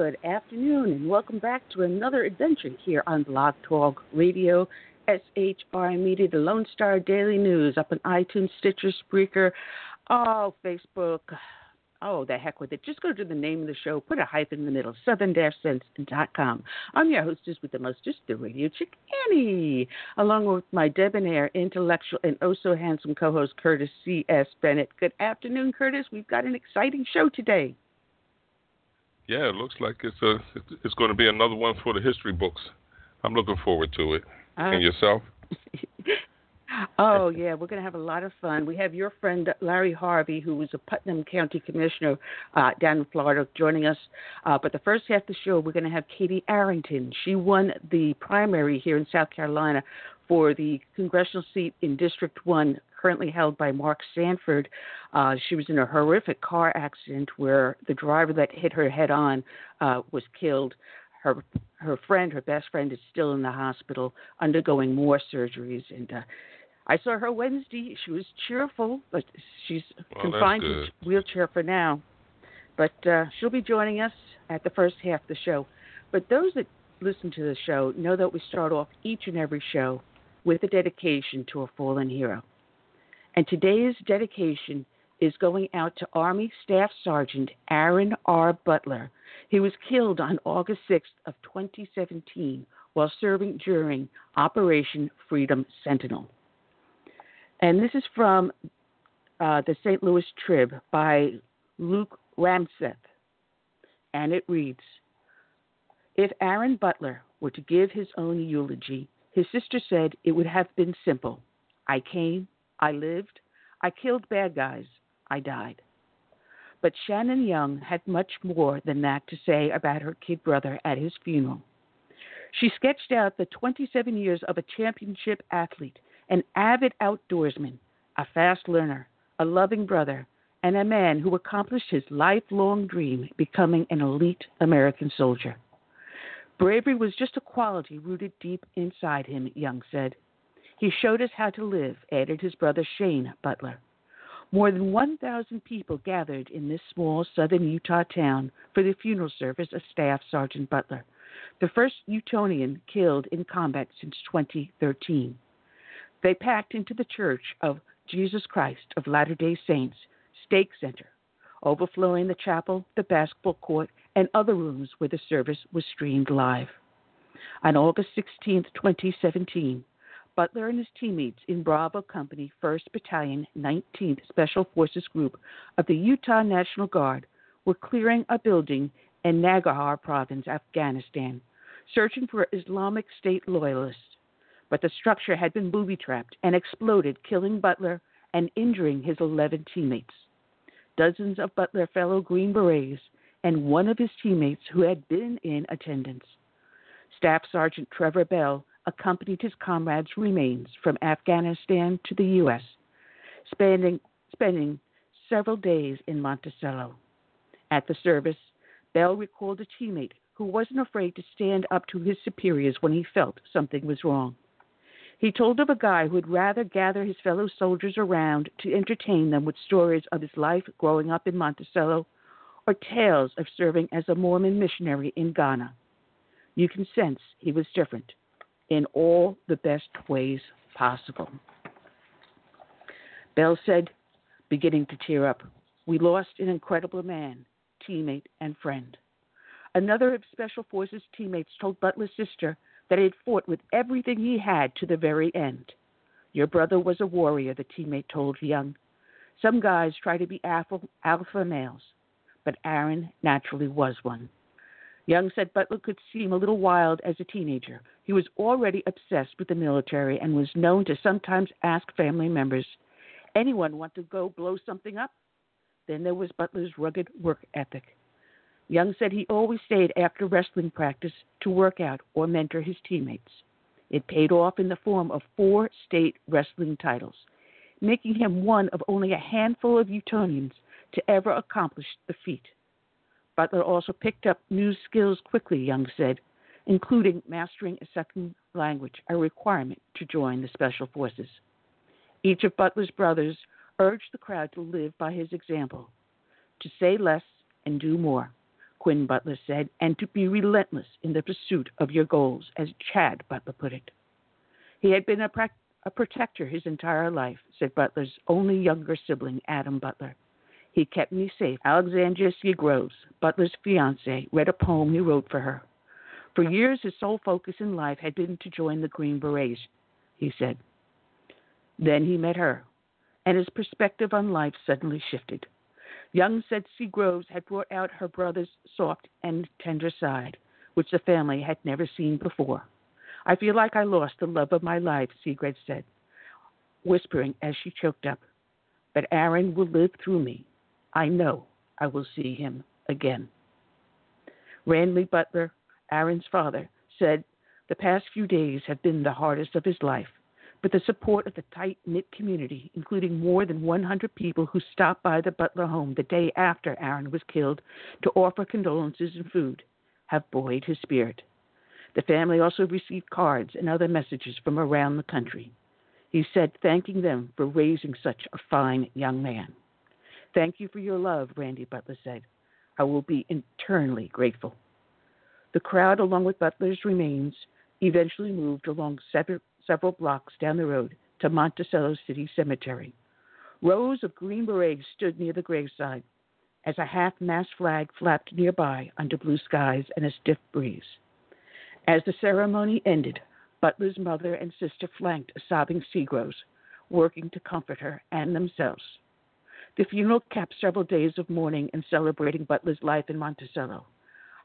Good afternoon, and welcome back to another adventure here on Blog Talk Radio, SHR Media, the Lone Star Daily News, up on iTunes, Stitcher, Spreaker, oh, Facebook. Oh, the heck with it. Just go to the name of the show, put a hyphen in the middle, southern-sense.com. I'm your hostess with the mostest, the radio chick, Annie, along with my debonair, intellectual, and oh so handsome co host, Curtis C.S. Bennett. Good afternoon, Curtis. We've got an exciting show today. Yeah, it looks like it's a it's going to be another one for the history books. I'm looking forward to it. Uh, and yourself? oh yeah, we're going to have a lot of fun. We have your friend Larry Harvey, who was a Putnam County Commissioner uh, down in Florida, joining us. Uh, but the first half of the show, we're going to have Katie Arrington. She won the primary here in South Carolina for the congressional seat in District One currently held by Mark Sanford. Uh, she was in a horrific car accident where the driver that hit her head on uh, was killed. Her her friend, her best friend, is still in the hospital undergoing more surgeries. And uh, I saw her Wednesday. She was cheerful, but she's well, confined to a wheelchair for now. But uh, she'll be joining us at the first half of the show. But those that listen to the show know that we start off each and every show with a dedication to a fallen hero. And today's dedication is going out to Army Staff Sergeant Aaron R. Butler. He was killed on August 6th of 2017 while serving during Operation Freedom Sentinel. And this is from uh, the Salt Lake Trib by Luke Ramseth. And it reads If Aaron Butler were to give his own eulogy, his sister said it would have been simple. I came, I lived. I killed bad guys. I died. But Shannon Young had much more than that to say about her kid brother at his funeral. She sketched out the 27 years of a championship athlete, an avid outdoorsman, a fast learner, a loving brother, and a man who accomplished his lifelong dream, becoming an elite American soldier. Bravery was just a quality rooted deep inside him, Young said. He showed us how to live, added his brother Shane Butler. More than 1,000 people gathered in this small southern Utah town for the funeral service of Staff Sergeant Butler, the first Utonian killed in combat since 2013. They packed into the Church of Jesus Christ of Latter day Saints Stake Center, overflowing the chapel, the basketball court, and other rooms where the service was streamed live. On August 16, 2017, Butler and his teammates in Bravo Company, 1st Battalion, 19th Special Forces Group of the Utah National Guard were clearing a building in Nangarhar Province, Afghanistan, searching for Islamic State loyalists. But the structure had been booby trapped and exploded, killing Butler and injuring his 11 teammates. Dozens of Butler fellow Green Berets and one of his teammates who had been in attendance. Staff Sergeant Trevor Bell accompanied his comrades' remains from Afghanistan to the U.S., spending, spending several days in Monticello. At the service, Bell recalled a teammate who wasn't afraid to stand up to his superiors when he felt something was wrong. He told of a guy who would rather gather his fellow soldiers around to entertain them with stories of his life growing up in Monticello or tales of serving as a Mormon missionary in Ghana. You can sense he was different in all the best ways possible. Bell said, beginning to tear up, We lost an incredible man, teammate, and friend. Another of Special Forces teammates told Butler's sister that he had fought with everything he had to the very end. Your brother was a warrior, the teammate told Young. Some guys try to be alpha, alpha males, but Aaron naturally was one. Young said Butler could seem a little wild as a teenager. He was already obsessed with the military and was known to sometimes ask family members, Anyone want to go blow something up? Then there was Butler's rugged work ethic. Young said he always stayed after wrestling practice to work out or mentor his teammates. It paid off in the form of four state wrestling titles, making him one of only a handful of Utonians to ever accomplish the feat. Butler also picked up new skills quickly, Young said, including mastering a second language, a requirement to join the Special Forces. Each of Butler's brothers urged the crowd to live by his example, to say less and do more. Quinn Butler said, and to be relentless in the pursuit of your goals, as Chad Butler put it. He had been a, pra- a protector his entire life, said Butler's only younger sibling, Adam Butler. He kept me safe. Alexandria Seagroves, Butler's fiance, read a poem he wrote for her. For years, his sole focus in life had been to join the Green Berets, he said. Then he met her, and his perspective on life suddenly shifted. Young said Seagroves had brought out her brother's soft and tender side, which the family had never seen before. I feel like I lost the love of my life, Seagrave said, whispering as she choked up. But Aaron will live through me. I know I will see him again. Randy Butler, Aaron's father, said the past few days have been the hardest of his life but the support of the tight knit community, including more than 100 people who stopped by the Butler home the day after Aaron was killed to offer condolences and food, have buoyed his spirit. The family also received cards and other messages from around the country. He said, thanking them for raising such a fine young man. Thank you for your love, Randy Butler said. I will be eternally grateful. The crowd, along with Butler's remains, eventually moved along several blocks down the road to Monticello City Cemetery. Rows of green berets stood near the graveside as a half mast flag flapped nearby under blue skies and a stiff breeze. As the ceremony ended, Butler's mother and sister flanked a sobbing Seagroves, working to comfort her and themselves. The funeral capped several days of mourning and celebrating Butler's life in Monticello.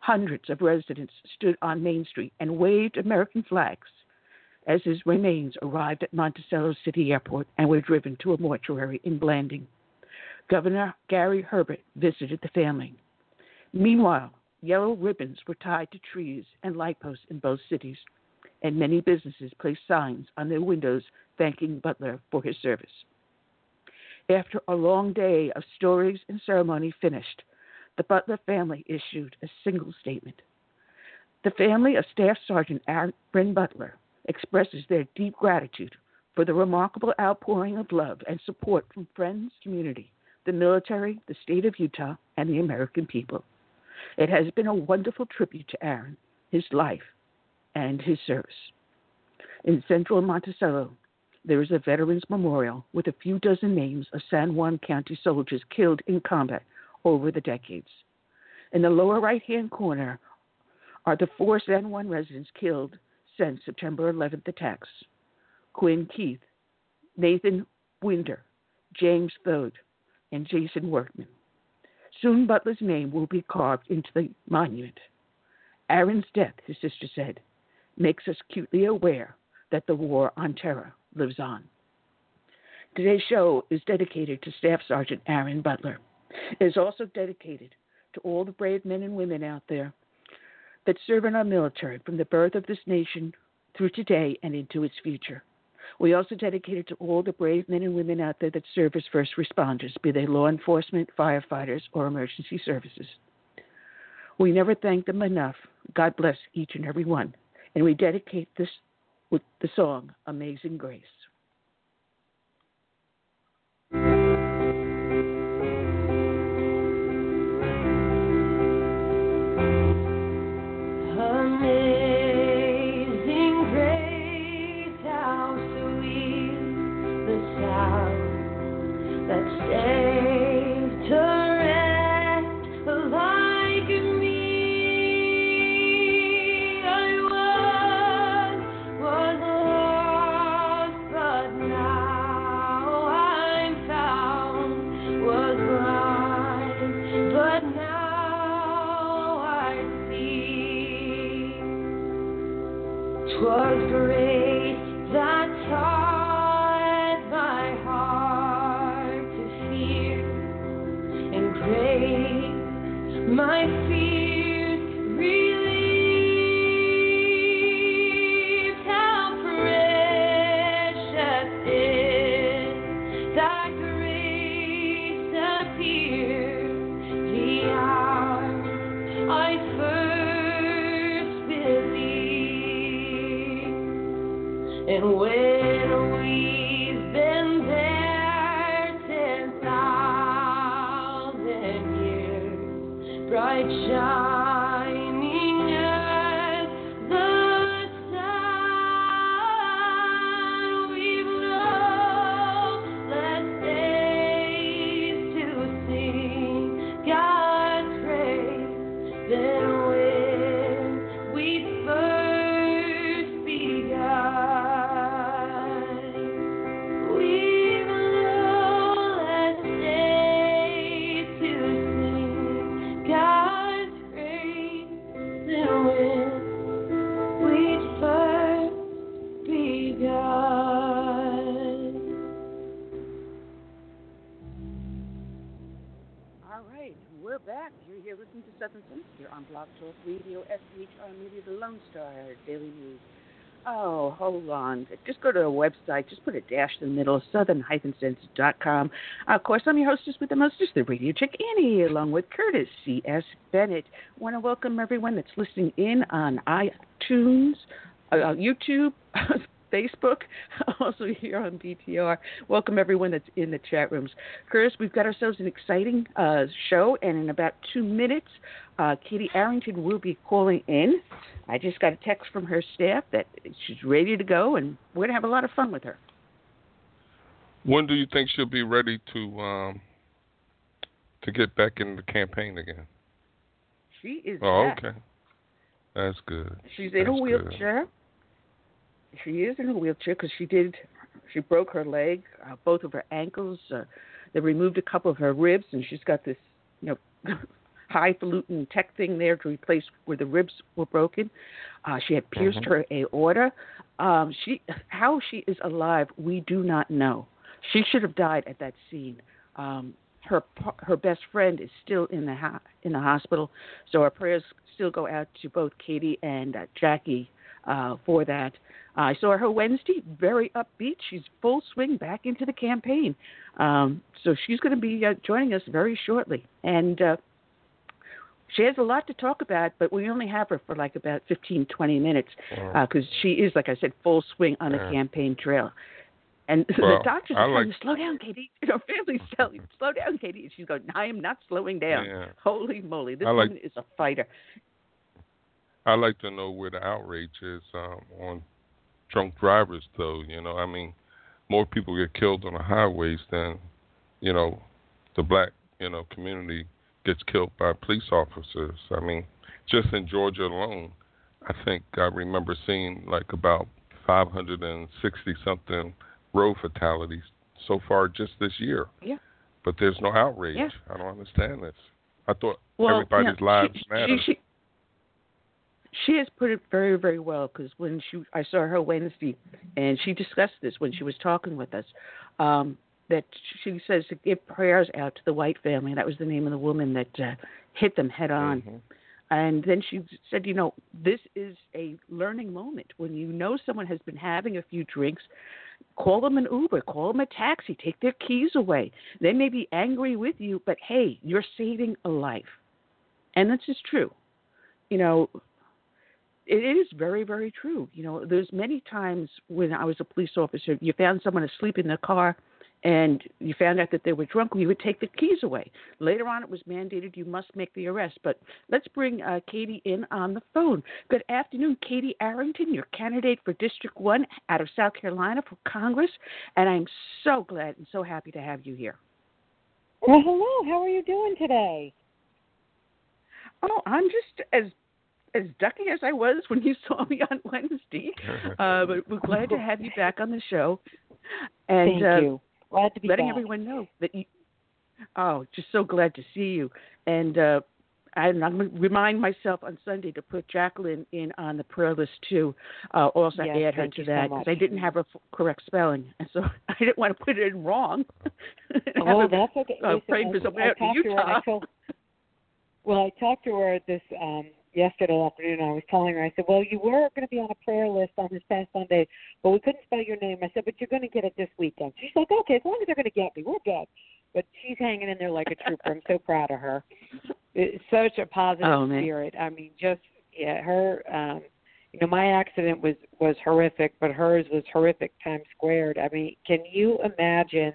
Hundreds of residents stood on Main Street and waved American flags as his remains arrived at Monticello City Airport and were driven to a mortuary in Blanding. Governor Gary Herbert visited the family. Meanwhile, yellow ribbons were tied to trees and light posts in both cities, and many businesses placed signs on their windows thanking Butler for his service. After a long day of stories and ceremony finished, the Butler family issued a single statement. The family of Staff Sergeant Aaron Butler expresses their deep gratitude for the remarkable outpouring of love and support from friends, community, the military, the state of Utah, and the American people. It has been a wonderful tribute to Aaron, his life, and his service. In central Monticello, there is a Veterans Memorial with a few dozen names of San Juan County soldiers killed in combat over the decades. In the lower right hand corner are the four San Juan residents killed since September 11th attacks Quinn Keith, Nathan Winder, James Thode, and Jason Workman. Soon Butler's name will be carved into the monument. Aaron's death, his sister said, makes us acutely aware that the war on terror lives on. Today's show is dedicated to Staff Sergeant Aaron Butler. It is also dedicated to all the brave men and women out there that serve in our military from the birth of this nation through today and into its future. We also dedicate it to all the brave men and women out there that serve as first responders, be they law enforcement, firefighters, or emergency services. We never thank them enough. God bless each and every one. And we dedicate this with the song Amazing Grace. Go to the website. Just put a dash in the middle, southern-sense.com. Of course, I'm your hostess with the mostest, the radio chick Annie, along with Curtis C.S. Bennett. Want to welcome everyone that's listening in on iTunes, uh, YouTube, Facebook, also here on BTR. Welcome everyone that's in the chat rooms. Curtis, we've got ourselves an exciting uh, show, and in about two minutes, uh, Katie Arrington will be calling in. I just got a text from her staff that she's ready to go, and we're going to have a lot of fun with her. When do you think she'll be ready to um, to get back in the campaign again? She is. Oh, back. okay. That's good. She's That's in a wheelchair. Good. She is in a wheelchair because she did. She broke her leg, uh, both of her ankles. Uh, they removed a couple of her ribs, and she's got this, you know, highfalutin tech thing there to replace where the ribs were broken. Uh, she had pierced mm-hmm. her aorta. Um, she, how she is alive, we do not know. She should have died at that scene. Um, her her best friend is still in the ha- in the hospital, so our prayers still go out to both Katie and uh, Jackie uh, for that. Uh, I saw her Wednesday, very upbeat. She's full swing back into the campaign. Um, so she's going to be uh, joining us very shortly. And uh, she has a lot to talk about, but we only have her for like about 15, 20 minutes because uh, she is, like I said, full swing on the campaign trail. And well, the doctors are telling like, slow down, Katie. You know, family's telling slow down, Katie. And she's going, I am not slowing down. Yeah. Holy moly, this like, woman is a fighter. I like to know where the outrage is um, on drunk drivers, though. You know, I mean, more people get killed on the highways than, you know, the black, you know, community gets killed by police officers. I mean, just in Georgia alone, I think I remember seeing like about 560 something road fatalities so far just this year. Yeah. But there's no outrage. Yeah. I don't understand this. I thought well, everybody's lives she, matter. She, she, she has put it very, very well because when she, I saw her Wednesday, and she discussed this when she was talking with us. Um, that she says to give prayers out to the white family. That was the name of the woman that uh, hit them head on. Mm-hmm. And then she said, you know, this is a learning moment. When you know someone has been having a few drinks, call them an Uber, call them a taxi, take their keys away. They may be angry with you, but hey, you're saving a life. And this is true. You know, it is very, very true. You know, there's many times when I was a police officer, you found someone asleep in their car and you found out that they were drunk, we would take the keys away. Later on, it was mandated you must make the arrest. But let's bring uh, Katie in on the phone. Good afternoon, Katie Arrington, your candidate for District 1 out of South Carolina for Congress. And I'm so glad and so happy to have you here. Well, hello. How are you doing today? Oh, I'm just as as ducky as I was when you saw me on Wednesday. Uh, but we're glad to have you back on the show. And Thank uh, you. Glad to be letting back. everyone know that you. Oh, just so glad to see you. And uh, and I'm going to remind myself on Sunday to put Jacqueline in on the prayer list too. Uh, also yes, add her to that because so I didn't have her correct spelling, and so I didn't want to put it in wrong. oh, that's okay. Uh, Listen, I, some I talked to her. I told, well, I talked to her at this um yesterday afternoon. I was telling her, I said, "Well, you were going to be on a prayer list on this past Sunday, but we couldn't spell your name." I said, "But you're going to get it this weekend." She's like, "Okay, as long as they're going to get me, we're good." But she's hanging in there like a trooper. I'm so proud of her. It's such a positive Oh, spirit. I mean, just yeah, her. um you know, my accident was was horrific, but hers was horrific times squared. I mean, can you imagine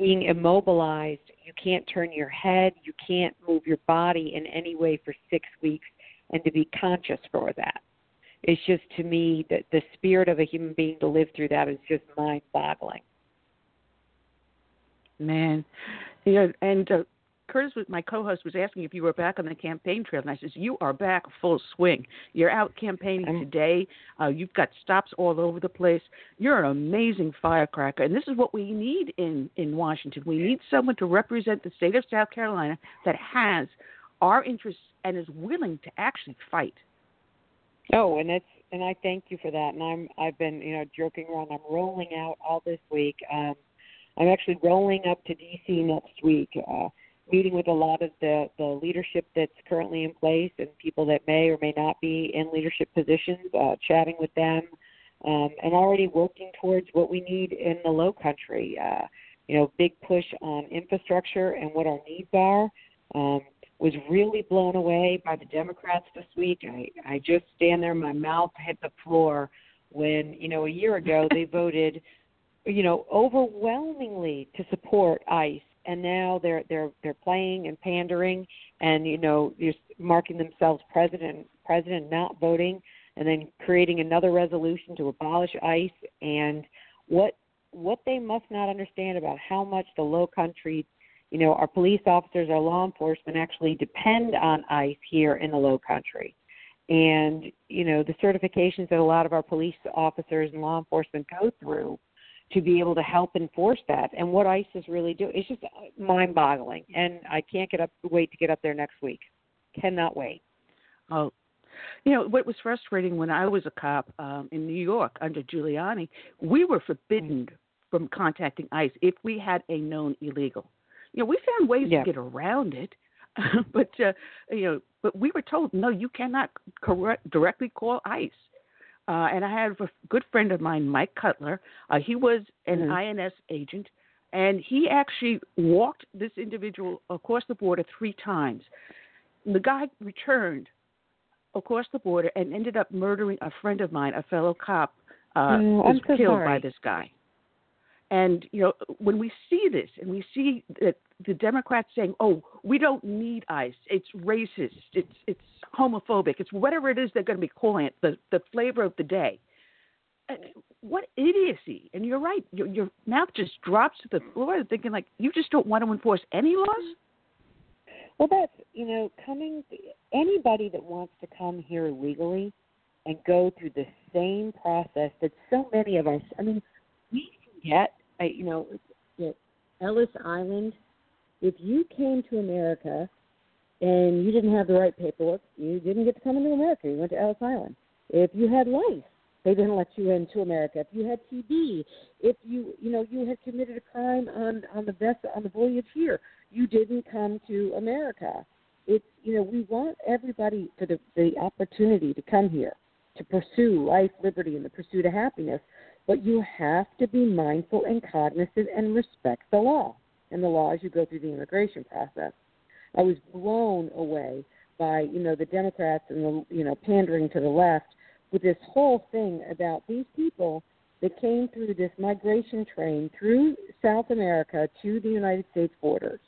being immobilized? You can't turn your head, you can't move your body in any way for six weeks, and to be conscious for that. It's just to me that the spirit of a human being to live through that is just mind-boggling. Man, you know, and uh, Curtis, was, my co-host, was asking if you were back on the campaign trail, and I says you are back full swing. You're out campaigning today. Uh, you've got stops all over the place. You're an amazing firecracker, and this is what we need in in Washington. We need someone to represent the state of South Carolina that has our interests and is willing to actually fight. Oh, and it's and I thank you for that. And I'm I've been you know joking around. I'm rolling out all this week. Um, I'm actually rolling up to DC next week, uh, meeting with a lot of the the leadership that's currently in place and people that may or may not be in leadership positions. Uh, chatting with them, um, and already working towards what we need in the Low Country. Uh, you know, big push on infrastructure and what our needs are. Um, was really blown away by the Democrats this week. I I just stand there, my mouth hit the floor when you know a year ago they voted, you know, overwhelmingly to support ICE, and now they're they're they're playing and pandering, and you know, just marking themselves president president not voting, and then creating another resolution to abolish ICE, and what what they must not understand about how much the Low Country you know, our police officers, our law enforcement actually depend on ICE here in the Low Country. And, you know, the certifications that a lot of our police officers and law enforcement go through to be able to help enforce that and what ICE is really doing. It's just mind boggling. And I can't get up wait to get up there next week. Cannot wait. Oh, you know what was frustrating when I was a cop um, in New York under Giuliani, we were forbidden from contacting ICE if we had a known illegal. You know, we found ways Yeah. to get around it, but uh, you know, but we were told no, you cannot correct, directly call ICE. Uh, and I had a good friend of mine, Mike Cutler. Uh, he was an Mhm. INS agent, and he actually walked this individual across the border three times. The guy returned across the border and ended up murdering a friend of mine, a fellow cop, uh, Oh, was so killed sorry. by this guy. And you know, when we see this, and we see that the Democrats saying, "Oh, we don't need ICE. It's racist. It's it's homophobic. It's whatever it is they're going to be calling it, the the flavor of the day." And what idiocy! And you're right. Your, your mouth just drops to the floor, thinking like you just don't want to enforce any laws. Well, that's you know coming. Anybody that wants to come here legally and go through the same process that so many of us. I mean, we forget. You know, Ellis Island. If you came to America and you didn't have the right paperwork, you didn't get to come into America. You went to Ellis Island. If you had lice, they didn't let you into America. If you had TB, if you you know you had committed a crime on on the vessel on the voyage here, you didn't come to America. It's you know we want everybody to the the opportunity to come here to pursue life, liberty, and the pursuit of happiness. But you have to be mindful and cognizant and respect the law and the law as you go through the immigration process. I was blown away by you know the Democrats and the you know pandering to the left with this whole thing about these people that came through this migration train through South America to the United States borders.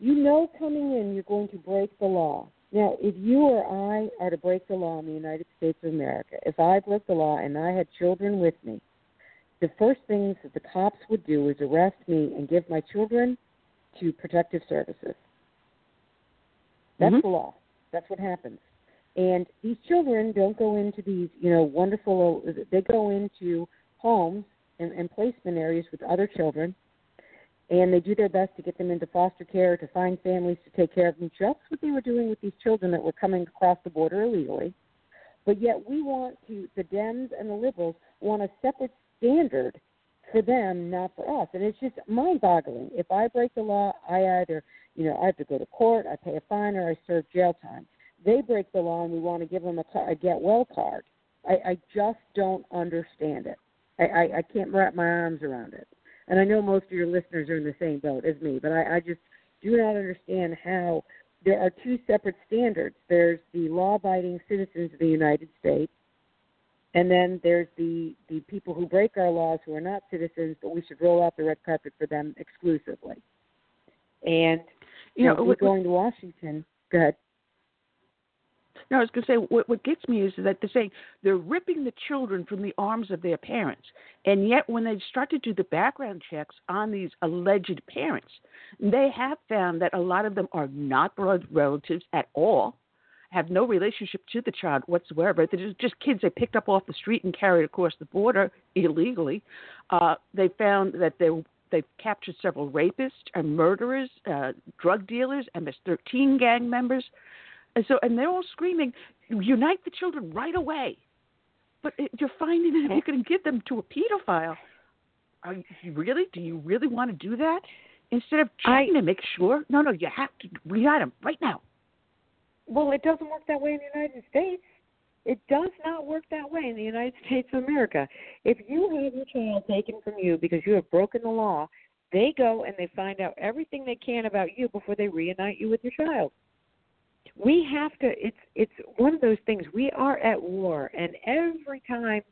You know coming in you're going to break the law. Now, if you or I are to break the law in the United States of America, if I broke the law and I had children with me, the first things that the cops would do is arrest me and give my children to protective services. That's Mhm. the law. That's what happens. And these children don't go into these, you know, wonderful. They go into homes and, and placement areas with other children, and they do their best to get them into foster care, to find families to take care of them, just what they were doing with these children that were coming across the border illegally. But yet we want to, the Dems and the liberals want a separate standard for them, not for us. And it's just mind boggling. If I break the law, I either, you know, I have to go to court, I pay a fine, or I serve jail time. They break the law and we want to give them a, a get well card. I, I just don't understand it. I, I, I can't wrap my arms around it. And I know most of your listeners are in the same boat as me, but I, I just do not understand how there are two separate standards. There's the law-abiding citizens of the United States, and then there's the the people who break our laws who are not citizens, but we should roll out the red carpet for them exclusively. And you know, we're going to Washington. Go ahead. No, I was going to say what, what gets me is that they're saying they're ripping the children from the arms of their parents, and yet when they start to do the background checks on these alleged parents, they have found that a lot of them are not blood relatives at all, have no relationship to the child whatsoever. They're just, just kids they picked up off the street and carried across the border illegally. Uh, they found that they they've captured several rapists and murderers, uh, drug dealers, MS-13 gang members. And so, and they're all screaming, "Unite the children right away!" But you're finding that if you're going to give them to a pedophile, are you really? Do you really want to do that? Instead of trying I, to make sure, no, no, you have to reunite them right now. Well, it doesn't work that way in the United States. It does not work that way in the United States of America. If you have your child taken from you because you have broken the law, they go and they find out everything they can about you before they reunite you with your child we have to it's it's one of those things we are at war and every time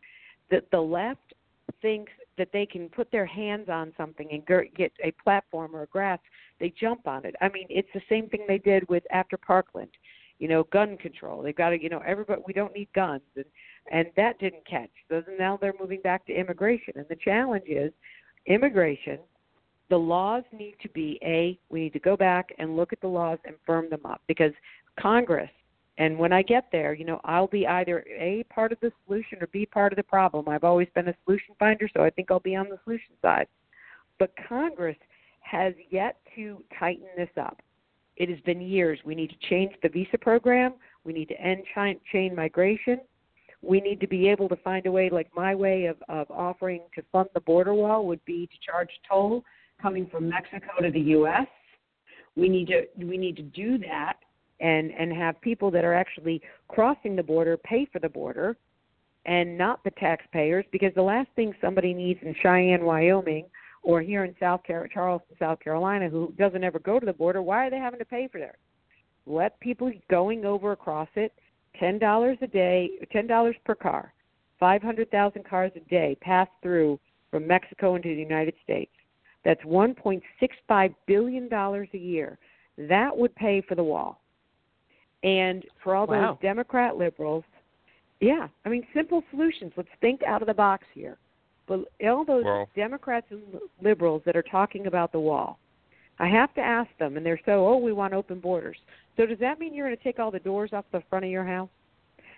that the left thinks that they can put their hands on something and get a platform or a grasp they jump on it. I mean it's the same thing they did with after parkland you know gun control. They've got to you know everybody we don't need guns and and that didn't catch. So now they're moving back to immigration and the challenge is immigration the laws need to be a we need to go back and look at the laws and firm them up because Congress. And when I get there, you know, I'll be either A, part of the solution or B, part of the problem. I've always been a solution finder, so I think I'll be on the solution side. But Congress has yet to tighten this up. It has been years. We need to change the visa program. We need to end chain migration. We need to be able to find a way, like my way of, of offering to fund the border wall would be to charge toll coming from Mexico to the U.S. We need to we need to do that and and have people that are actually crossing the border pay for the border and not the taxpayers because the last thing somebody needs in Cheyenne, Wyoming or here in South Car- Charleston, South Carolina who doesn't ever go to the border, why are they having to pay for that? Let people going over across it ten dollars a day, ten dollars per car, five hundred thousand cars a day pass through from Mexico into the United States. That's one point six five billion dollars a year. That would pay for the wall. And for all wow. those Democrat liberals, yeah, I mean, simple solutions. Let's think out of the box here. But all those well, Democrats and liberals that are talking about the wall, I have to ask them, and they're so, oh, we want open borders. So does that mean you're going to take all the doors off the front of your house?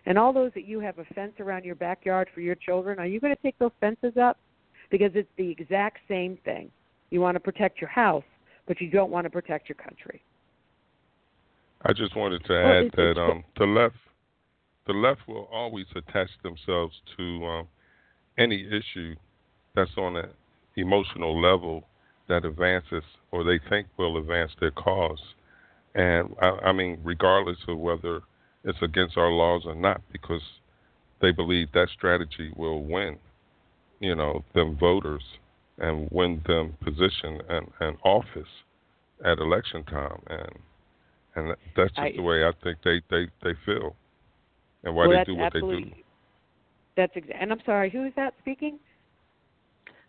And all those that you have a fence around your backyard for your children, are you going to take those fences up? Because it's the exact same thing. You want to protect your house, but you don't want to protect your country. I just wanted to add that um, the left, the left will always attach themselves to um, any issue that's on an emotional level that advances or they think will advance their cause. And I, I mean, regardless of whether it's against our laws or not, because they believe that strategy will win, you know, them voters and win them position and, and office at election time. And and that's just I, the way I think they they they feel, and why well, they do what they do. That's exa- and I'm sorry, who is that speaking?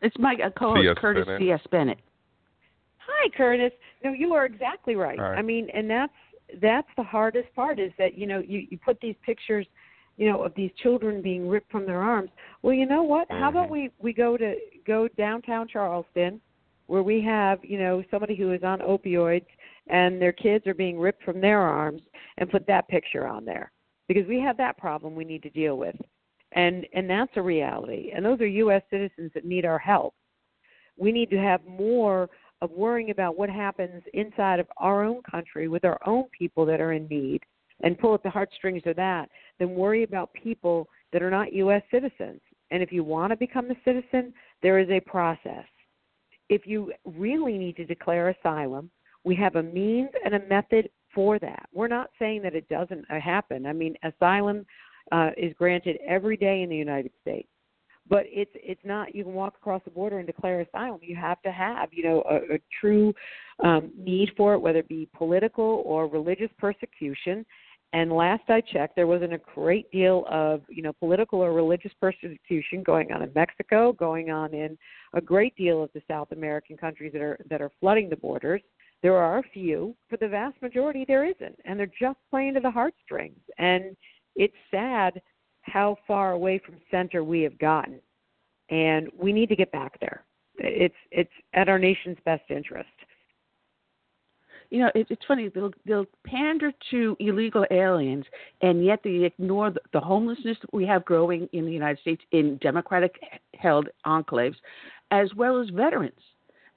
It's my uh, co-host Curtis C.S. Bennett. Hi, Curtis. No, you are exactly right. right. I mean, and that's that's the hardest part is that you know you you put these pictures, you know, of these children being ripped from their arms. Well, you know what? Mm-hmm. How about we we go to go downtown Charleston, where we have you know somebody who is on opioids and their kids are being ripped from their arms and put that picture on there because we have that problem we need to deal with and and that's a reality and those are US citizens that need our help we need to have more of worrying about what happens inside of our own country with our own people that are in need and pull at the heartstrings of that than worry about people that are not U.S. citizens. And if you want to become a citizen, there is a process. If you really need to declare asylum, we have a means and a method for that. We're not saying that it doesn't uh, happen. I mean, asylum uh, is granted every day in the United States, but it's it's not. You can walk across the border and declare asylum. You have to have, you know, a, a true um, need for it, whether it be political or religious persecution. And last I checked, there wasn't a great deal of, you know, political or religious persecution going on in Mexico, going on in a great deal of the South American countries that are that are flooding the borders. There are a few, but the vast majority there isn't, and they're just playing to the heartstrings. And it's sad how far away from center we have gotten, and we need to get back there. It's it's at our nation's best interest. You know, it, it's funny. They'll they'll pander to illegal aliens, and yet they ignore the, the homelessness that we have growing in the United States in democratic-held enclaves, as well as veterans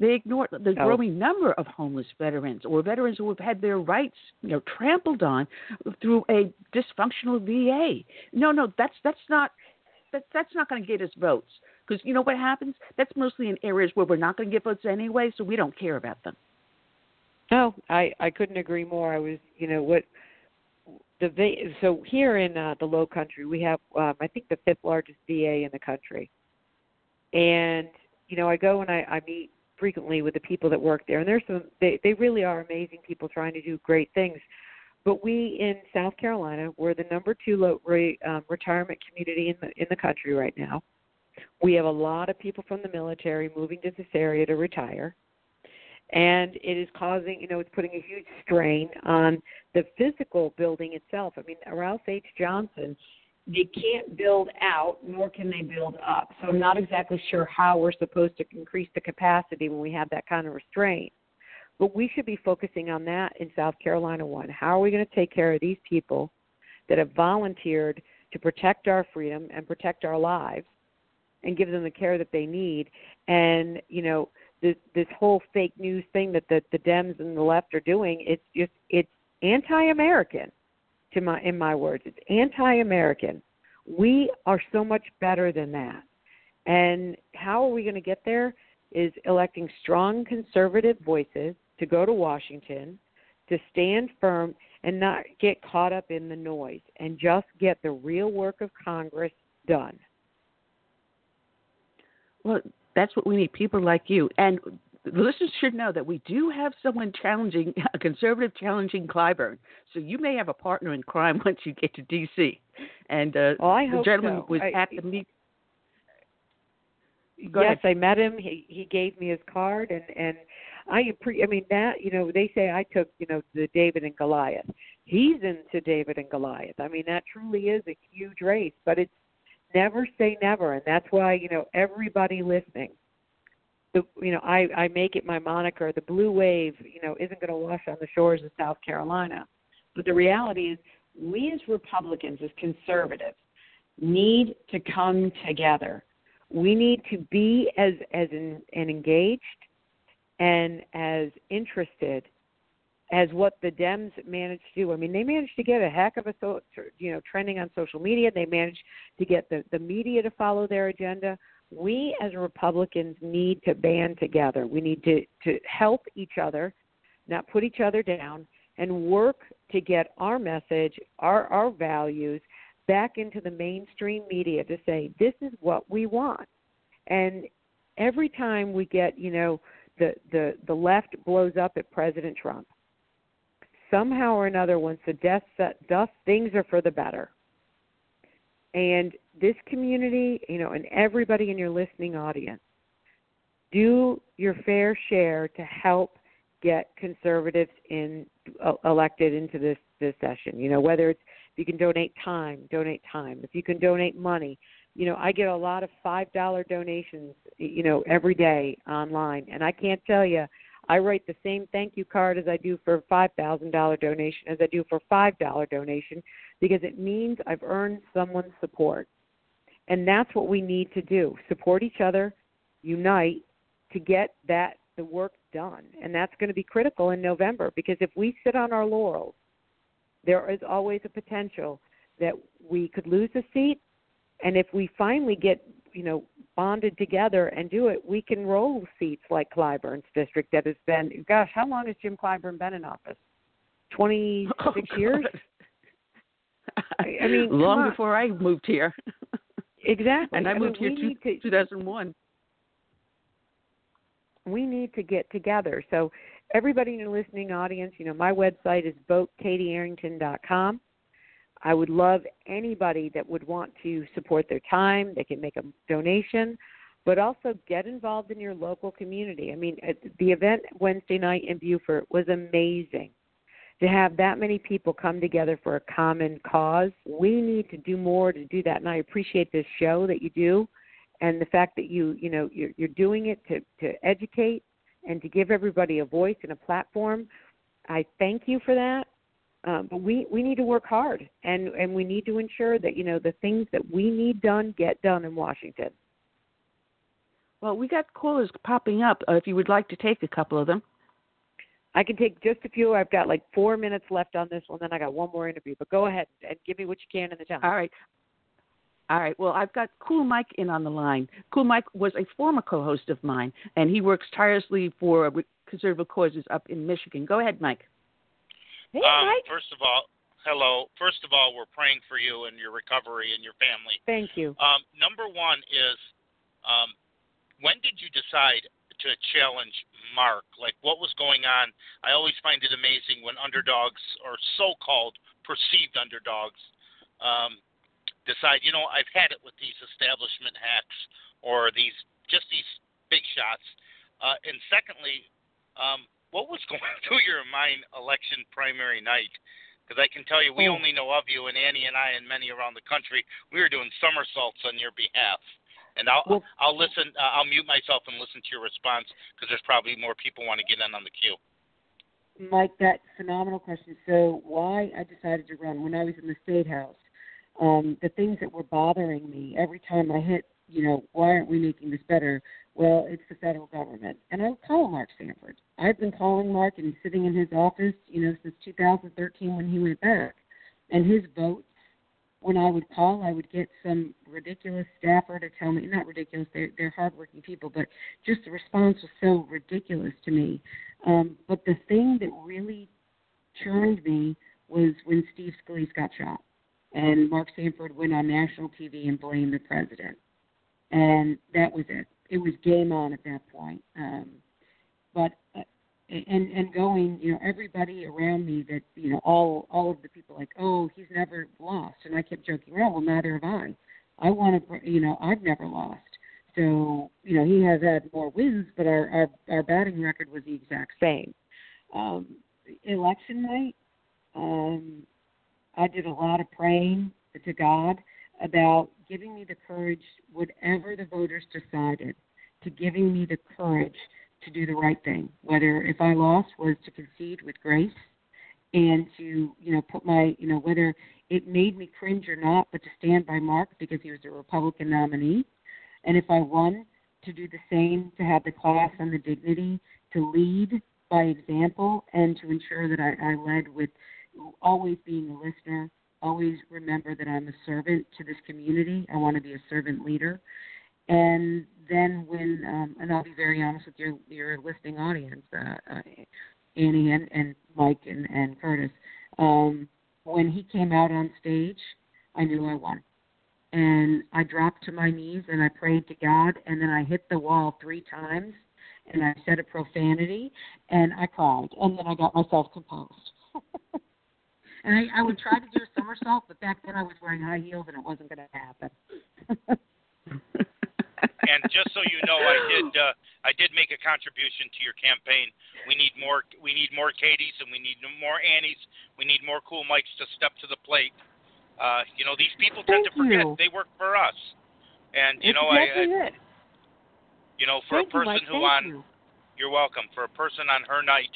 they ignore the oh. growing number of homeless veterans or veterans who have had their rights, you know, trampled on through a dysfunctional VA. No, no, that's that's not that, that's not going to get us votes because you know what happens? That's mostly in areas where we're not going to get votes anyway, so we don't care about them. No, I I couldn't agree more. I was, you know, what the so here in uh, the Low Country we have um, I think the fifth largest VA in the country, and you know I go and I, I meet frequently with the people that work there, and there's some they they really are amazing people trying to do great things. But we in South Carolina, we're the number two low rate um, retirement community in the in the country right now. We have a lot of people from the military moving to this area to retire, and it is causing you know it's putting a huge strain on the physical building itself. I mean, Ralph H. Johnson they can't build out nor can they build up. So I'm not exactly sure how we're supposed to increase the capacity when we have that kind of restraint. But we should be focusing on that in South Carolina one. How are we going to take care of these people that have volunteered to protect our freedom and protect our lives and give them the care that they need? And, you know, this this whole fake news thing that the, the Dems and the left are doing, it's just it's anti American to my in my words. It's anti-American. We are so much better than that. And how are we going to get there? Is electing strong conservative voices to go to Washington, to stand firm and not get caught up in the noise and just get the real work of Congress done. Well, that's what we need people like you. And the listeners should know that we do have someone challenging a conservative challenging Clyburn. So you may have a partner in crime once you get to D.C. And uh, well, I the gentleman so. was I, at the meet. Go yes, ahead. I met him. He he gave me his card, and and I pre. I mean that you know they say I took you know the David and Goliath. He's into David and Goliath. I mean that truly is a huge race, but it's never say never, and that's why you know everybody listening the you know I I make it my moniker the blue wave you know isn't going to wash on the shores of South Carolina but the reality is we as Republicans as conservatives need to come together we need to be as as and engaged and as interested as what the Dems managed to do. I mean, they managed to get a heck of a so, you know trending on social media. They managed to get the the media to follow their agenda we as Republicans need to band together. We need to, to help each other, not put each other down, and work to get our message, our, our values back into the mainstream media to say, this is what we want. And every time we get, you know, the, the, the left blows up at President Trump, somehow or another, once the dust, set dust things are for the better. And this community, you know, and everybody in your listening audience, do your fair share to help get conservatives in uh, elected into this this session. You know, whether it's if you can donate time, donate time. If you can donate money, you know, I get a lot of five dollar donations, you know, every day online, and I can't tell you. I write the same thank you card as I do for a five thousand dollar donation as I do for a five dollar donation because it means I've earned someone's support. And that's what we need to do support each other, unite to get that the work done, and that's going to be critical in November because if we sit on our laurels, there is always a potential that we could lose a seat, and if we finally get you know bonded together and do it, we can roll seats like Clyburn's district that has been gosh, how long has Jim Clyburn been in office? Twenty six oh, years. I mean, long before I moved here. exactly, and I, I moved mean, here two, 2001 we need to get together. So everybody in your listening audience, you know, my website is votekatiearrington.com. I would love anybody that would want to support their time. They can make a donation, but also get involved in your local community. I mean, the event Wednesday night in Beaufort was amazing. To have that many people come together for a common cause, we need to do more to do that. And I appreciate this show that you do and the fact that you you know you're, you're doing it to to educate and to give everybody a voice and a platform i thank you for that um, but we we need to work hard and and we need to ensure that you know the things that we need done get done in washington well we got callers popping up uh, if you would like to take a couple of them I can take just a few. I've got like four minutes left on this one, then I got one more interview. But go ahead and give me what you can in the time. All right. All right. Well, I've got Cool Mike in on the line. Cool Mike was a former co-host of mine, and he works tirelessly for conservative causes up in Michigan. Go ahead, Mike. Hey, um, Mike. First of all, hello. First of all, we're praying for you and your recovery and your family. Thank you. Um, number one is, um, when did you decide to challenge Mark? Like, what was going on? I always find it amazing when underdogs or so-called perceived underdogs um, decide, you know, I've had it with these establishment hacks or these just these big shots. Uh, and secondly, um, what was going through your mind election primary night? Because I can tell you, we oh. only know of you, and Annie and I, and many around the country, we were doing somersaults on your behalf. And I'll well, I'll listen. Uh, I'll mute myself and listen to your response because there's probably more people want to get in on the queue. Mike, that phenomenal question. So, why I decided to run when I was in the state house? um, the things that were bothering me every time I hit, you know, why aren't we making this better? Well, it's the federal government. And I would call Mark Sanford. I've been calling Mark and sitting in his office, you know, since 2013 when he went back. And his votes, when I would call, I would get some ridiculous staffer to tell me, not ridiculous, they're, they're hardworking people, but just the response was so ridiculous to me. Um, but the thing that really churned me was when Steve Scalise got shot and Mark Sanford went on national TV and blamed the president, and that was it. It was game on at that point. Um, but uh, and and going, you know, everybody around me that you know, all all of the people like, oh, he's never lost, and I kept joking around. Well, neither have I. I want to, you know, I've never lost. So you know, he has had more wins, but our our, our batting record was the exact same. Um, election night, um, I did a lot of praying to God about giving me the courage, whatever the voters decided, to giving me the courage to do the right thing. Whether if I lost was to concede with grace and to, you know, put my, you know, whether it made me cringe or not, but to stand by Mark because he was a Republican nominee. And if I won, to do the same, to have the class and the dignity to lead by example and to ensure that I, I led with always being a listener, always remember that I'm a servant to this community. I want to be a servant leader. And then when, um, and I'll be very honest with your your listening audience, uh, uh, Annie and, and Mike and, and Curtis, um, when he came out on stage, I knew I won. And I dropped to my knees and I prayed to God, and then I hit the wall three times, and I said a profanity, and I cried, and then I got myself composed. And I, I would try to do a somersault, but back then I was wearing high heels and it wasn't going to happen. and just so you know, I did uh, I did make a contribution to your campaign. We need more we need more Katies and we need more Annies. We need more cool Mikes to step to the plate. Uh, you know, these people tend Thank to forget you. they work for us. And you it's know, exactly I, I it. you know, for Thank a person you, who Thank on you. you're welcome. For a person on her night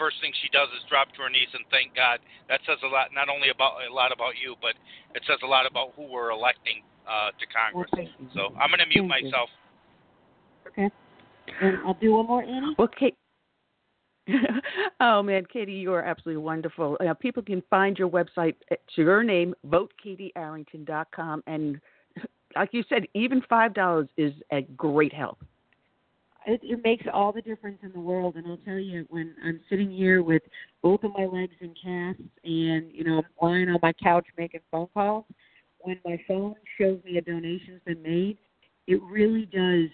first thing she does is drop to her knees and thank God. That says a lot, not only about a lot about you, but it says a lot about who we're electing uh, to Congress. Well, thank you. so I'm going to mute Thank you. myself. Okay. And I'll do one more, Annie. Well, Kate. oh man, Katie, you are absolutely wonderful. Uh, people can find your website at your name, votekatiearrington.com, and like you said, even five dollars is a great help. It, it makes all the difference in the world, and I'll tell you, when I'm sitting here with both of my legs in casts, and you know I'm lying on my couch making phone calls, when my phone shows me a donation's been made, it really does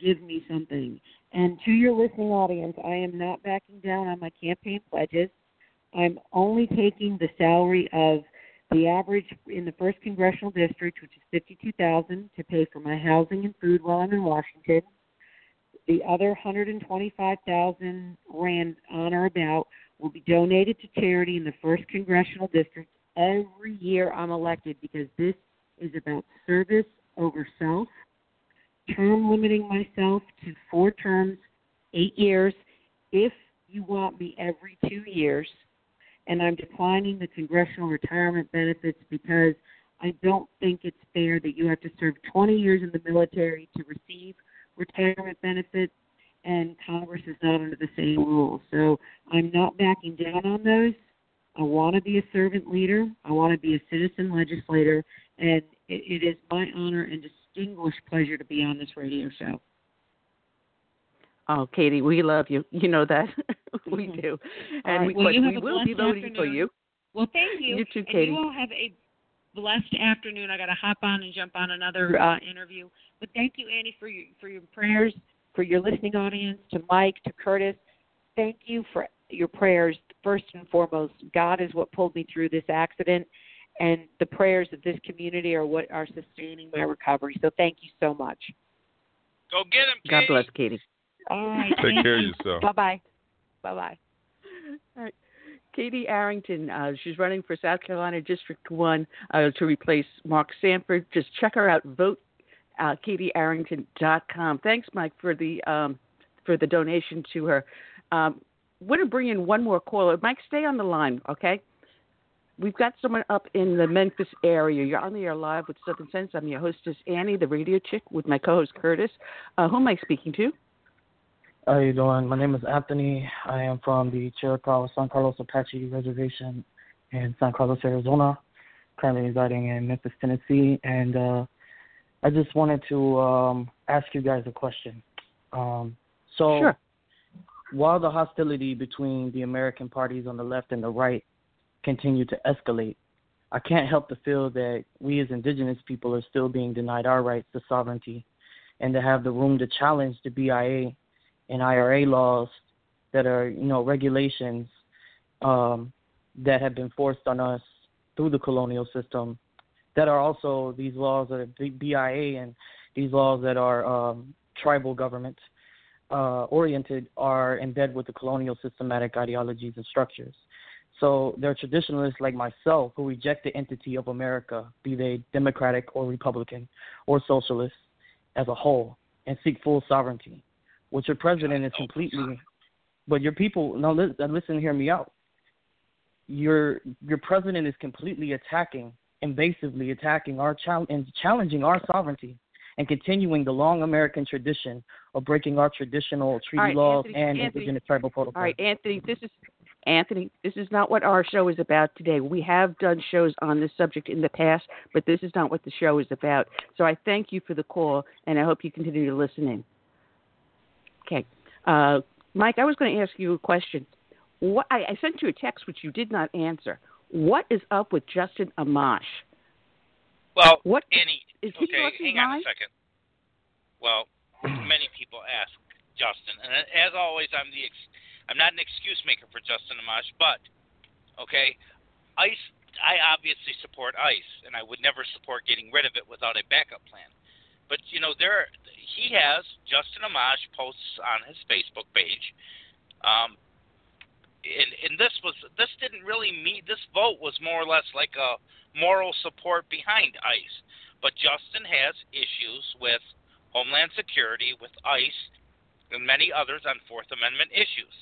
give me something. And to your listening audience, I am not backing down on my campaign pledges. I'm only taking the salary of the average in the first congressional district, which is fifty-two thousand, to pay for my housing and food while I'm in Washington. The other hundred and twenty-five thousand rand on or about will be donated to charity in the first congressional district every year I'm elected because this is about service over self term limiting myself to four terms, eight years, if you want me every two years. And I'm declining the congressional retirement benefits because I don't think it's fair that you have to serve 20 years in the military to receive retirement benefits, and Congress is not under the same rules. So I'm not backing down on those. I want to be a servant leader. I want to be a citizen legislator, and it, it is my honor and distinguished pleasure to be on this radio show. Oh, Katie, we love you. You know that we do, and right. we, Well, we will be voting for you. Well, thank you. You too, And Katie. you all have a blessed afternoon. I got to hop on and jump on another uh, interview. But thank you, Annie, for your for your prayers, for your listening audience, to Mike, to Curtis. Thank you for your prayers. First and foremost, God is what pulled me through this accident, and the prayers of this community are what are sustaining my recovery. So thank you so much. Go get him, Katie. God bless Katie. All right. Take care of yourself. Bye bye. Bye bye. All right. Katie Arrington, uh, she's running for South Carolina District 1 uh, to replace Mark Sanford. Just check her out, vote uh, katiearrington.com. Thanks, Mike, for the um, for the donation to her. Um, want to bring in one more caller. Mike, stay on the line, okay? We've got someone up in the Memphis area. You're on the air live with Southern Sense. I'm your hostess, Annie, the radio chick, with my co-host, Curtis. Uh, who am I speaking to? How you doing? My name is Anthony. I am from the Chiricahua San Carlos Apache Reservation in San Carlos, Arizona. Currently residing in Memphis, Tennessee, and uh, I just wanted to um, ask you guys a question. Um, so, Sure. While the hostility between the American parties on the left and the right continue to escalate, I can't help to feel that we as indigenous people are still being denied our rights to sovereignty and to have the room to challenge the BIA and IRA laws that are, you know, regulations um, that have been forced on us through the colonial system, that are also these laws that are BIA and these laws that are um, tribal government uh, oriented are bed with the colonial systematic ideologies and structures. So there are traditionalists like myself who reject the entity of America, be they Democratic or Republican or socialist as a whole, and seek full sovereignty which your president is completely but your people now listen, listen hear me out your your president is completely attacking invasively attacking our chal- and challenging our sovereignty and continuing the long American tradition of breaking our traditional treaty right, laws Anthony, and Anthony. indigenous tribal protocols. All right, Anthony, this is Anthony, this is not what our show is about today. We have done shows on this subject in the past, but this is not what the show is about. So I thank you for the call, and I hope you continue to listen in. Okay, uh, Mike, I was going to ask you a question. What I, I sent you a text which you did not answer. What is up with Justin Amash? Well, What Annie, is he okay, hang on a second. Well, many people ask Justin, and as always, I'm the ex- I'm not an excuse maker for Justin Amash, but okay, ICE. I obviously support ICE, and I would never support getting rid of it without a backup plan. But you know, there he has Justin Amash posts on his Facebook page. Um, and, and this was this didn't really meet this vote was more or less like a moral support behind ICE. But Justin has issues with Homeland Security, with ICE, and many others on Fourth Amendment issues.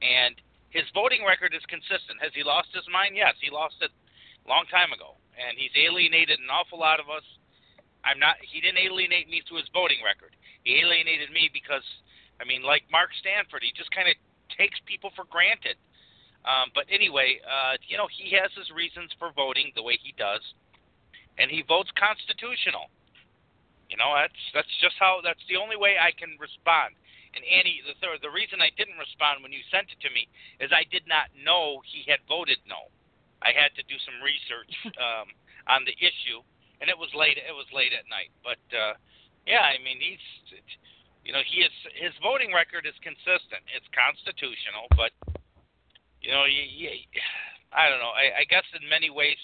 And his voting record is consistent. Has he lost his mind? Yes, he lost it a long time ago, and he's alienated an awful lot of us. I'm not. He didn't alienate me through his voting record. He alienated me because, I mean, like Mark Sanford, he just kind of takes people for granted. Um, but anyway, uh, you know, he has his reasons for voting the way he does, and he votes constitutional. You know, that's that's just how that's the only way I can respond. And Annie, the third, the reason I didn't respond when you sent it to me is I did not know he had voted no. I had to do some research um, on the issue, and it was late. It was late at night. But uh, yeah, I mean, he's, you know, he is his voting record is consistent. It's constitutional, but you know, you, you, I don't know. I, I guess in many ways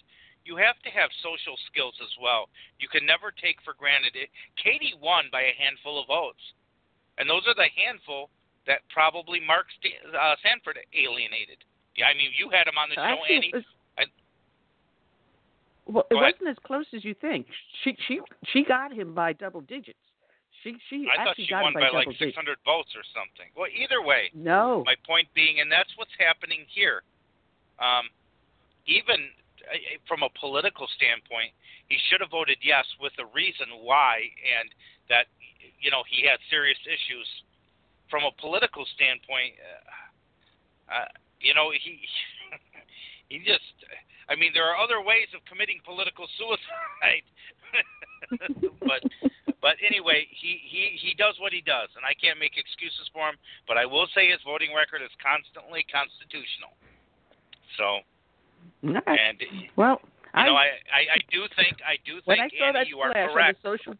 you have to have social skills as well. You can never take for granted it. Katie won by a handful of votes, and those are the handful that probably Mark St- uh, Sanford alienated. Yeah, I mean, you had him on the show, Annie. it was, I, well, it ahead. wasn't as close as you think. She she she got him by double digits. She she I thought actually she got won by, by like 600 votes or something. Well, either way, No. my point being, and that's what's happening here. Um, even from a political standpoint, he should have voted yes with a reason why, and that you know he had serious issues. From a political standpoint, uh, uh, you know he he just. I mean, there are other ways of committing political suicide, but but anyway, he, he he does what he does, and I can't make excuses for him. But I will say his voting record is constantly constitutional. So, Right. and you Well, know, I, I, I I do think I do think I you are correct. social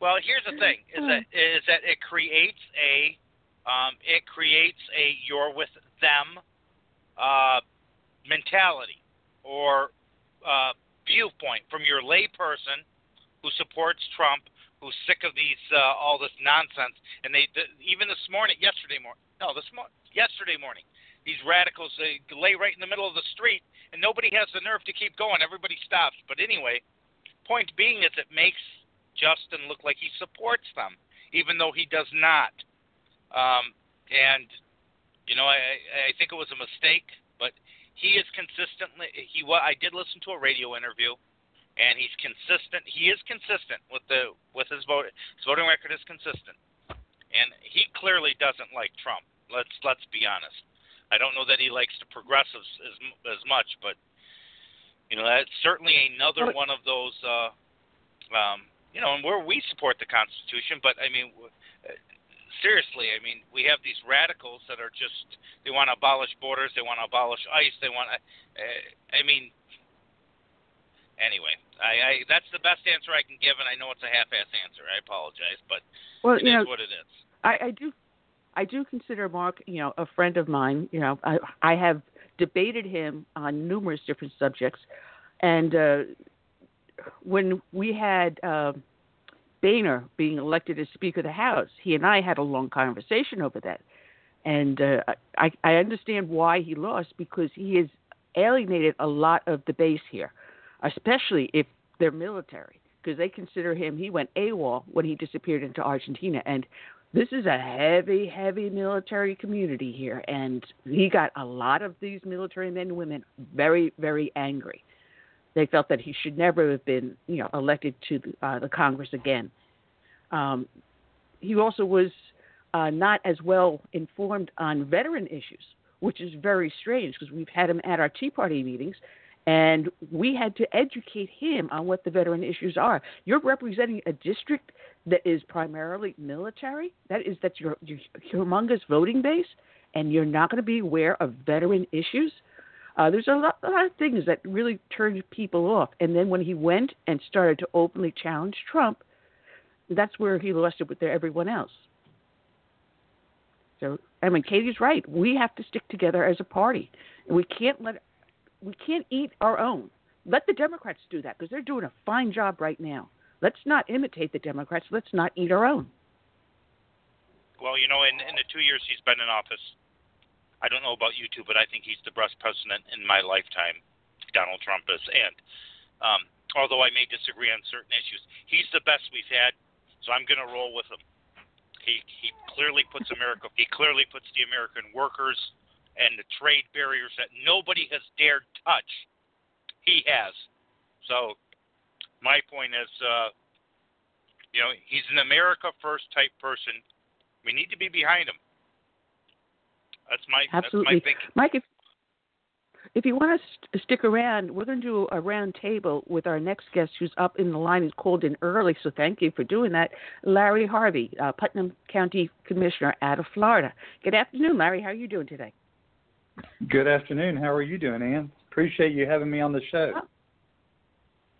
Well, here's the thing: is that is that it creates a um, it creates a you're with them uh, mentality or uh, viewpoint from your layperson who supports Trump, who's sick of these uh, all this nonsense, and they the, even this morning, yesterday morning, no, this mo- yesterday morning, these radicals they lay right in the middle of the street, and nobody has the nerve to keep going. Everybody stops. But anyway, point being is it makes Justin look like he supports them, even though he does not. Um, and you know, I I think it was a mistake, but he is consistently he. I did listen to a radio interview, and he's consistent. He is consistent with the with his vote. His voting record is consistent, and he clearly doesn't like Trump. Let's let's be honest. I don't know that he likes the progressives as as much, but you know that's certainly another one of those. Uh, um, you know, and where we support the Constitution, but I mean, uh, seriously, I mean, we have these radicals that are just they want to abolish borders, they want to abolish ICE, they want to. Uh, I mean, anyway, I, I that's the best answer I can give, and I know it's a half-ass answer. I apologize, but well, it is know, what it is. I, I do I do consider Mark, you know, a friend of mine. You know, I I have debated him on numerous different subjects, and uh, when we had uh, Boehner being elected as Speaker of the House, he and I had a long conversation over that, and uh, I I understand why he lost because he has alienated a lot of the base here, especially if they're military, because they consider him. He went AWOL when he disappeared into Argentina, and this is a heavy, heavy military community here, and he got a lot of these military men and women very, very angry. They felt that he should never have been, you know, elected to the, uh, the Congress again. Um, he also was uh, not as well informed on veteran issues, which is very strange because we've had him at our Tea Party meetings, and we had to educate him on what the veteran issues are. You're representing a district that is primarily military. That is that's your, your humongous voting base, and you're not going to be aware of veteran issues. Uh, there's a lot, a lot of things that really turned people off. And then when he went and started to openly challenge Trump, that's where he lost it with everyone else. So I mean, Katie's right. We have to stick together as a party, we can't let we can't eat our own. Let the Democrats do that because they're doing a fine job right now. Let's not imitate the Democrats. Let's not eat our own. Well, you know, in in the two years he's been in office, I don't know about you two, but I think he's the best president in my lifetime. Donald Trump is, and um, although I may disagree on certain issues, he's the best we've had. So I'm going to roll with him. He he clearly puts America. He clearly puts the American workers and the trade barriers that nobody has dared touch. He has. So my point is, uh, You know, he's an America First type person. We need to be behind him. That's my Absolutely. that's my thinking. Mike, if if you want to st- stick around, we're going to do a round table with our next guest who's up in the line. He's called in early, so thank you for doing that. Larry Harvey, uh, Putnam County Commissioner out of Florida. Good afternoon, Larry. How are you doing today? Good afternoon. How are you doing, Ann? Appreciate you having me on the show.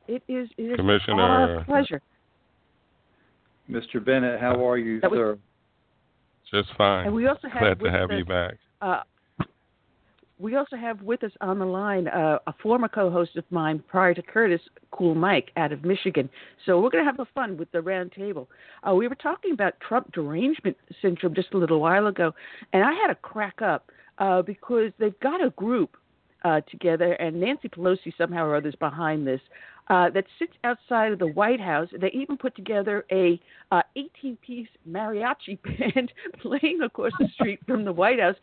It is, it is Commissioner. our pleasure. Mr. Bennett, how are you, That was- sir? Just fine. And we also have Glad to with have us, you back. Uh, we also have with us on the line uh, a former co-host of mine prior to Curtis, Cool Mike, out of Michigan. So we're going to have a fun with the round table. Uh, we were talking about Trump derangement syndrome just a little while ago, and I had to crack up uh, because they've got a group uh, together, and Nancy Pelosi somehow or others behind this. Uh, that sits outside of the White House. They even put together a uh, 18-piece mariachi band playing across the street from the White House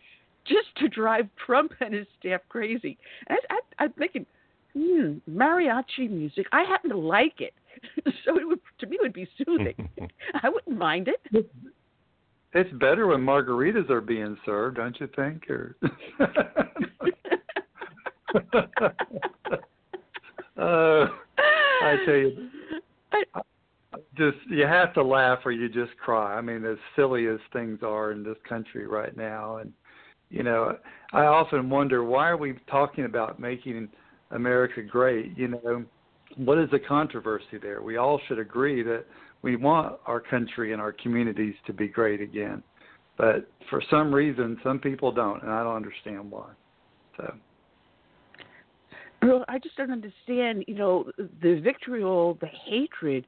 just to drive Trump and his staff crazy. And I, I, I'm thinking, hmm, mariachi music. I happen to like it, so it would to me it would be soothing. I wouldn't mind it. It's better when margaritas are being served, don't you think? Or uh, I tell you, just you have to laugh or you just cry. I mean, as silly as things are in this country right now, and you know, I often wonder why are we talking about making America great? You know, what is the controversy there? We all should agree that we want our country and our communities to be great again, but for some reason, some people don't, and I don't understand why. So. Well, I just don't understand, you know, the vitriol, the hatred,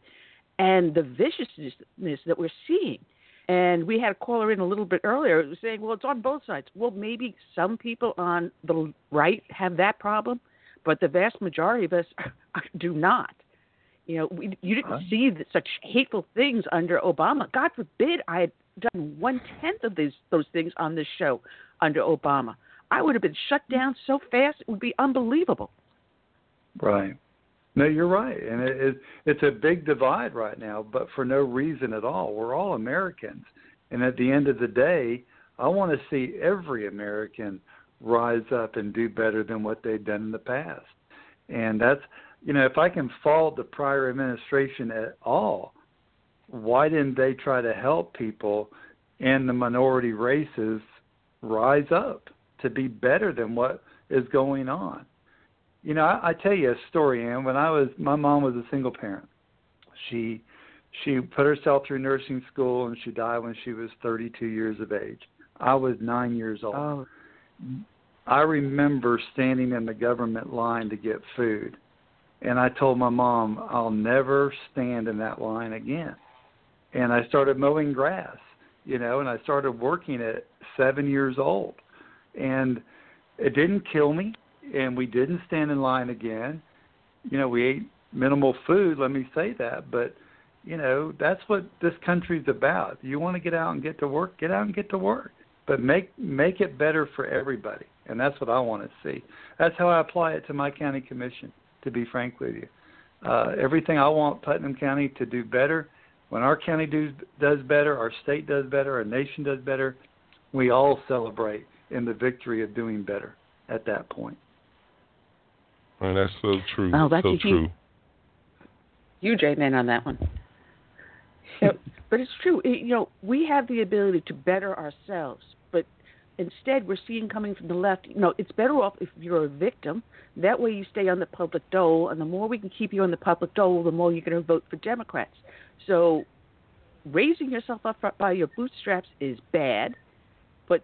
and the viciousness that we're seeing. And we had a caller in a little bit earlier saying, well, it's on both sides. Well, maybe some people on the right have that problem, but the vast majority of us do not. You know, we, you didn't Huh? see that such hateful things under Obama. God forbid I had done one tenth of these those things on this show under Obama. I would have been shut down so fast it would be unbelievable. Right. No, you're right, and it, it, it's a big divide right now, but for no reason at all. We're all Americans, and at the end of the day, I want to see every American rise up and do better than what they've done in the past. And that's, you know, if I can fault the prior administration at all, why didn't they try to help people in the minority races rise up to be better than what is going on? You know, I, I tell you a story, Ann. When I was, my mom was a single parent. She she put herself through nursing school and she died when she was 32 years of age. I was nine years old. Oh, I remember standing in the government line to get food, and I told my mom I'll never stand in that line again. And I started mowing grass, you know, and I started working at seven years old, and it didn't kill me, and we didn't stand in line again. You know, we ate minimal food, let me say that, but you know, that's what this country's about. You want to get out and get to work, get out and get to work. But make make it better for everybody. And that's what I want to see. That's how I apply it to my county commission, to be frank with you. Uh, everything I want Putnam County to do better. When our county do, does better, our state does better, our nation does better, we all celebrate in the victory of doing better at that point. And that's so true. Oh, that's so a huge- true. huge amen on that one. So, but it's true. It, you know, we have the ability to better ourselves, but instead we're seeing coming from the left. You know, it's better off if you're a victim. That way you stay on the public dole, and the more we can keep you on the public dole, the more you're going to vote for Democrats. So, raising yourself up by your bootstraps is bad, but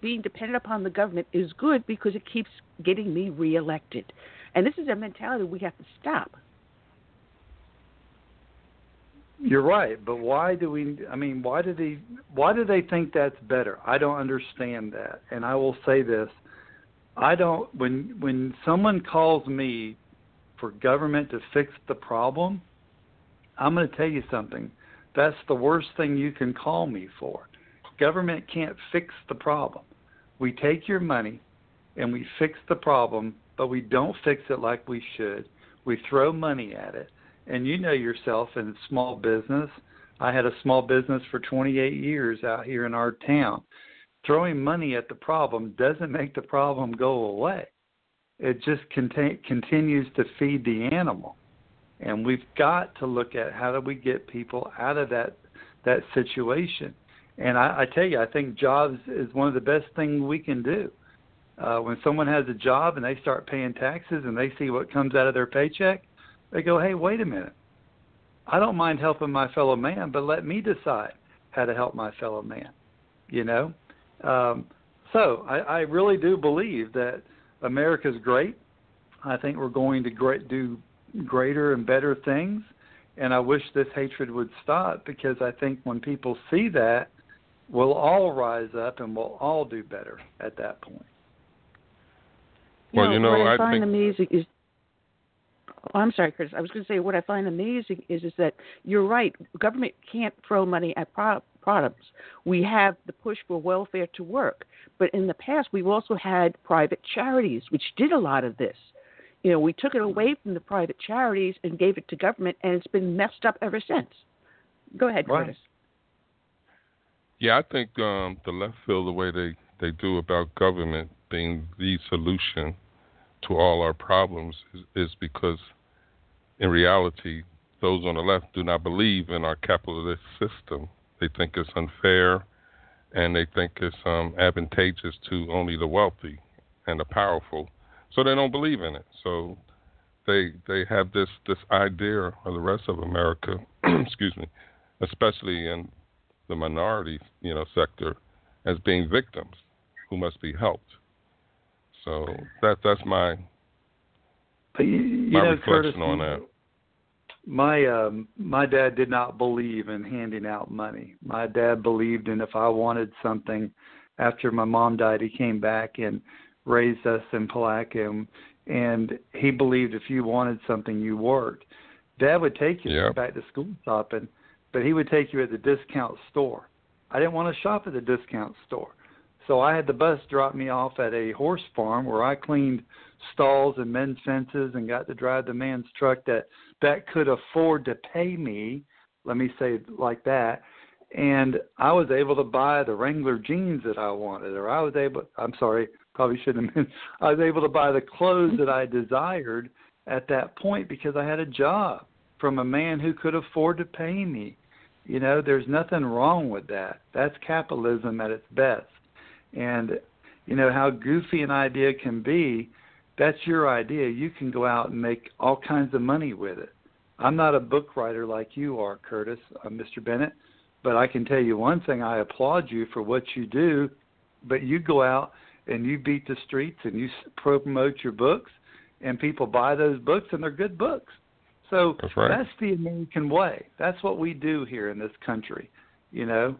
being dependent upon the government is good because it keeps getting me reelected. And this is a mentality we have to stop. You're right, but why do we? I mean, why do they? Why do they think that's better? I don't understand that. And I will say this: I don't. When when someone calls me for government to fix the problem, I'm going to tell you something. That's the worst thing you can call me for. Government can't fix the problem. We take your money and we fix the problem, but we don't fix it like we should. We throw money at it and you know yourself in small business, I had a small business for 28 years out here in our town. Throwing money at the problem doesn't make the problem go away. It just contain, continues to feed the animal. And we've got to look at how do we get people out of that that situation. And I, I tell you, I think jobs is one of the best things we can do. Uh, when someone has a job and they start paying taxes and they see what comes out of their paycheck, they go, "Hey, wait a minute. I don't mind helping my fellow man, but let me decide how to help my fellow man." You know. Um, so I, I really do believe that America's great. I think we're going to great, do greater and better things. And I wish this hatred would stop because I think when people see that, we'll all rise up and we'll all do better at that point. Well, you know, what I, I find think- amazing is. Oh, I'm sorry, Chris. I was going to say what I find amazing is is that you're right. Government can't throw money at pro- products. We have the push for welfare to work, but in the past we've also had private charities which did a lot of this. You know, we took it away from the private charities and gave it to government, and it's been messed up ever since. Go ahead, Right. Curtis. Yeah, I think um, the left feel the way they, they do about government being the solution to all our problems is, is because, in reality, those on the left do not believe in our capitalist system. They think it's unfair, and they think it's um, advantageous to only the wealthy and the powerful. So they don't believe in it. So they they have this this idea of the rest of America, excuse me, especially in the minority, you know, sector as being victims who must be helped. So that that's my you, you my know, reflection Curtis, on that. My um my dad did not believe in handing out money. My dad believed in if I wanted something after my mom died, he came back and raised us in Palatka and he believed if you wanted something you worked. Dad would take you Yeah. back to school shopping, but he would take you at the discount store. I didn't want to shop at the discount store. So I had the bus drop me off at a horse farm where I cleaned stalls and men's fences and got to drive the man's truck that that could afford to pay me, let me say like that. And I was able to buy the Wrangler jeans that I wanted, or I was able, I'm sorry, probably shouldn't have been, I was able to buy the clothes that I desired at that point because I had a job from a man who could afford to pay me. You know, there's nothing wrong with that. That's capitalism at its best. And, you know, how goofy an idea can be, that's your idea. You can go out and make all kinds of money with it. I'm not a book writer like you are, Curtis, uh, Mr. Bennett, but I can tell you one thing I applaud you for what you do, but you go out and you beat the streets and you promote your books and people buy those books and they're good books. So That's right. that's the American way. That's what we do here in this country. You know,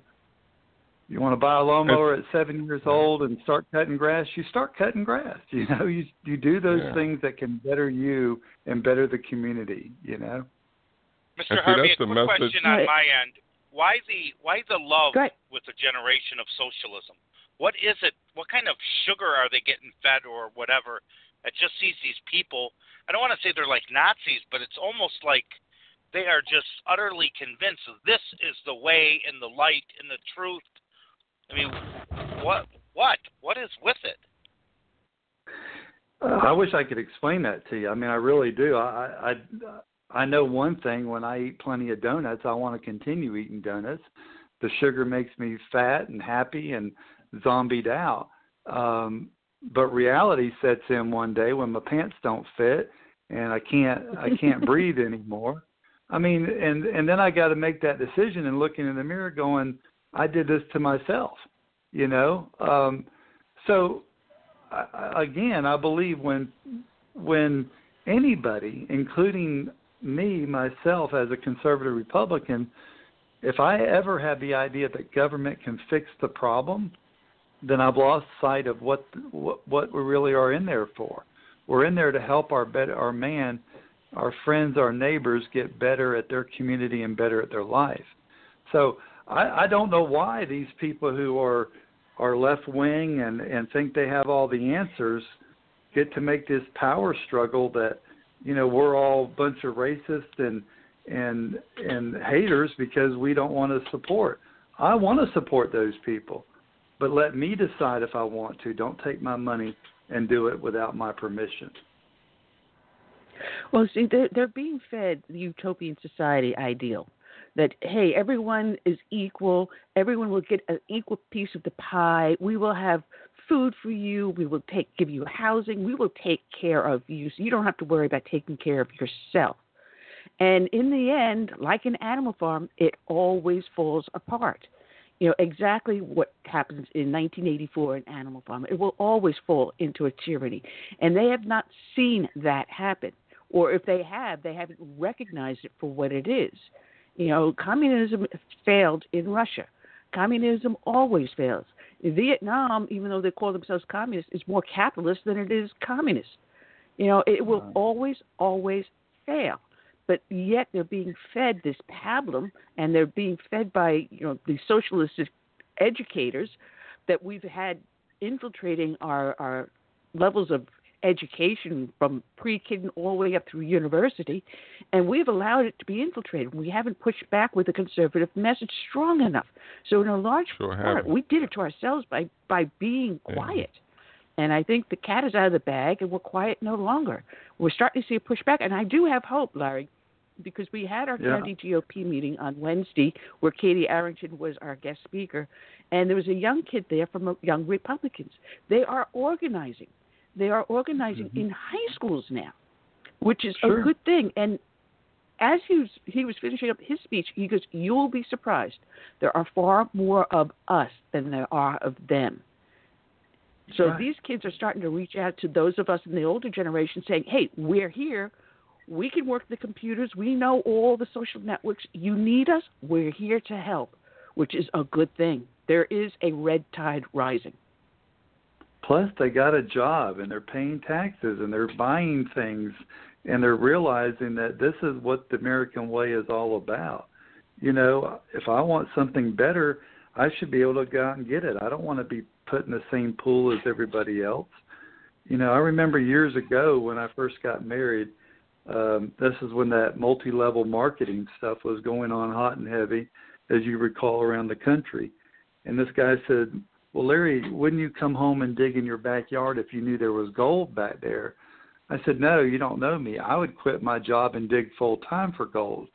you want to buy a lawnmower at seven years old and start cutting grass, you start cutting grass. You know, you you do those Yeah. things that can better you and better the community. You know. Mr. see, Harvey, a that's the quick message- question on my end. Why the why the love with the generation of socialism? What is it? What kind of sugar are they getting fed or whatever? That just sees these people. I don't want to say they're like Nazis, but it's almost like they are just utterly convinced that this is the way and the light and the truth. I mean, what what what is with it? I wish I could explain that to you. I mean, I really do. I I I know one thing. When I eat plenty of donuts, I want to continue eating donuts. The sugar makes me fat and happy and zombied out. Um, but reality sets in one day when my pants don't fit and I can't I can't breathe anymore. I mean, and and then I got to make that decision and looking in the mirror, going, I did this to myself. You know. Um, so I- again, I believe when when anybody, including me myself as a conservative Republican, if I ever have the idea that government can fix the problem, then I've lost sight of what what, what we really are in there for. We're in there to help our better our man, our friends, our neighbors get better at their community and better at their life. So I, I don't know why these people who are are left wing and and think they have all the answers get to make this power struggle that you know we're all a bunch of racists and and and haters because we don't want to support. I want to support those people, but let me decide if I want to. Don't take my money and do it without my permission. Well, see, they're, they're being fed the utopian society ideal that hey, everyone is equal, everyone will get an equal piece of the pie. We will have food for you. We will take give you housing. We will take care of you, so you don't have to worry about taking care of yourself. And in the end, like an animal farm, it always falls apart. You know exactly what happens in 1984 in Animal Farm. It will always fall into a tyranny, and they have not seen that happen. Or if they have, they haven't recognized it for what it is. You know, communism failed in Russia. Communism always fails. In Vietnam, even though they call themselves communist, is more capitalist than it is communist. You know, it will always, always fail. But yet they're being fed this pablum, and they're being fed by you know the socialist educators that we've had infiltrating our our levels of education from pre-kid all the way up through university, and we've allowed it to be infiltrated. We haven't pushed back with a conservative message strong enough. So in a large sure part, we did it to ourselves by by being quiet. And I think the cat is out of the bag, and we're quiet no longer. We're starting to see a pushback, and I do have hope, Larry, because we had our yeah. county GOP meeting on Wednesday, where Katie Arrington was our guest speaker, and there was a young kid there from uh, Young Republicans. They are organizing. They are organizing mm-hmm. in high schools now, which is sure. a good thing. And as he was, he was finishing up his speech, he goes, You'll be surprised. There are far more of us than there are of them. So right. these kids are starting to reach out to those of us in the older generation saying, Hey, we're here. We can work the computers. We know all the social networks. You need us. We're here to help, which is a good thing. There is a red tide rising. Plus, they got a job and they're paying taxes and they're buying things and they're realizing that this is what the American way is all about. You know, if I want something better, I should be able to go out and get it. I don't want to be put in the same pool as everybody else. You know, I remember years ago when I first got married, um, this is when that multi level marketing stuff was going on hot and heavy, as you recall, around the country. And this guy said, well, Larry, wouldn't you come home and dig in your backyard if you knew there was gold back there? I said, No, you don't know me. I would quit my job and dig full time for gold.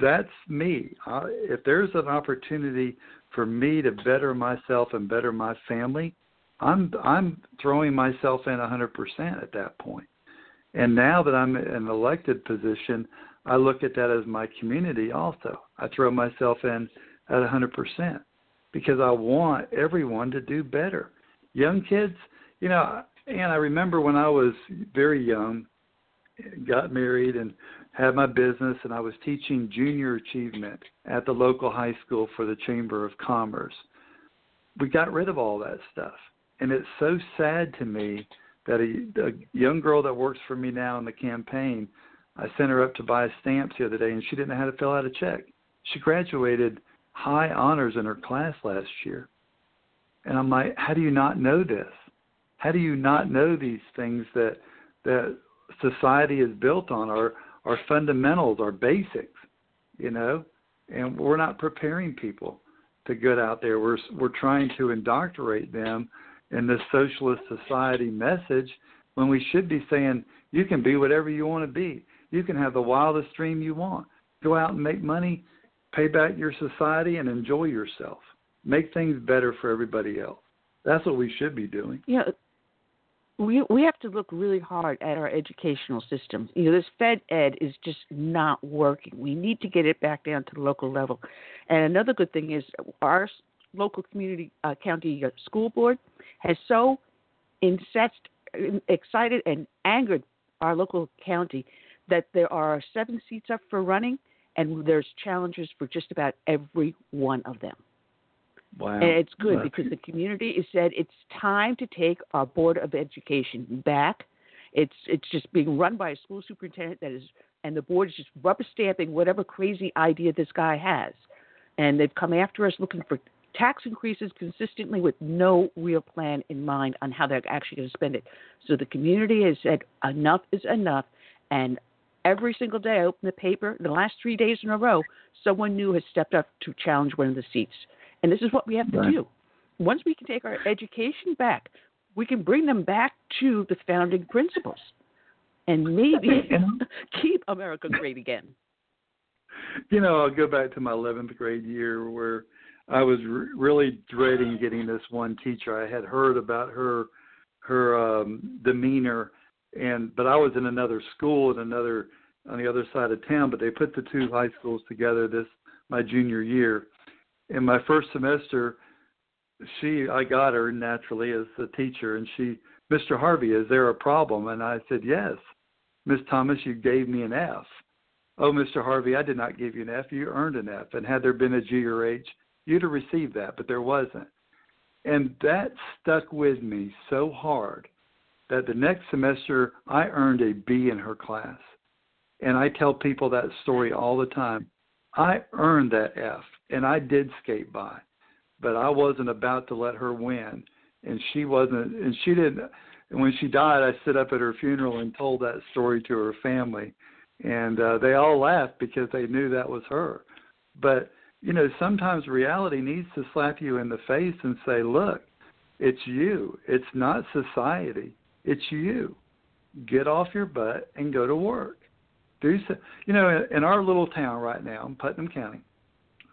That's me. I, if there's an opportunity for me to better myself and better my family, I'm I'm throwing myself in 100% at that point. And now that I'm in an elected position, I look at that as my community also. I throw myself in at 100% because I want everyone to do better. Young kids, you know, and I remember when I was very young, got married and had my business, and I was teaching junior achievement at the local high school for the Chamber of Commerce. We got rid of all that stuff. And it's so sad to me that a, a young girl that works for me now in the campaign, I sent her up to buy stamps the other day, and she didn't know how to fill out a check. She graduated high honors in her class last year. And I'm like, how do you not know this? How do you not know these things that that society is built on, our our fundamentals, our basics, you know? And we're not preparing people to get out there. We're we're trying to indoctrinate them in this socialist society message when we should be saying you can be whatever you want to be. You can have the wildest dream you want. Go out and make money pay back your society and enjoy yourself. Make things better for everybody else. That's what we should be doing. Yeah. we we have to look really hard at our educational system. You know, this Fed Ed is just not working. We need to get it back down to the local level. And another good thing is our local community uh, county uh, school board has so incensed, excited, and angered our local county that there are seven seats up for running and there's challenges for just about every one of them. Wow. And it's good because the community has said it's time to take our board of education back. It's it's just being run by a school superintendent that is, and the board is just rubber stamping whatever crazy idea this guy has, and they've come after us looking for tax increases consistently with no real plan in mind on how they're actually going to spend it. So the community has said enough is enough, and every single day I open the paper, the last three days in a row, someone new has stepped up to challenge one of the seats. And this is what we have to Right. do. Once we can take our education back, we can bring them back to the founding principles and maybe keep America great again. you know, I'll go back to my 11th grade year where I was re- really dreading getting this one teacher. I had heard about her her um demeanor and but I was in another school in another on the other side of town, but they put the two high schools together this my junior year. In my first semester, she I got her naturally as the teacher and she Mr. Harvey, is there a problem? And I said, Yes. Miss Thomas, you gave me an F. Oh, Mr. Harvey, I did not give you an F. You earned an F. And had there been a G or H, you'd have received that, but there wasn't. And that stuck with me so hard that the next semester I earned a B in her class. And I tell people that story all the time. I earned that F, and I did skate by, but I wasn't about to let her win. And she wasn't, and she didn't. And when she died, I stood up at her funeral and told that story to her family and uh, they all laughed because they knew that was her. But you know, sometimes reality needs to slap you in the face and say, "Look, it's you. It's not society. It's you. Get off your butt and go to work." Do so. You know, in our little town right now, in Putnam County,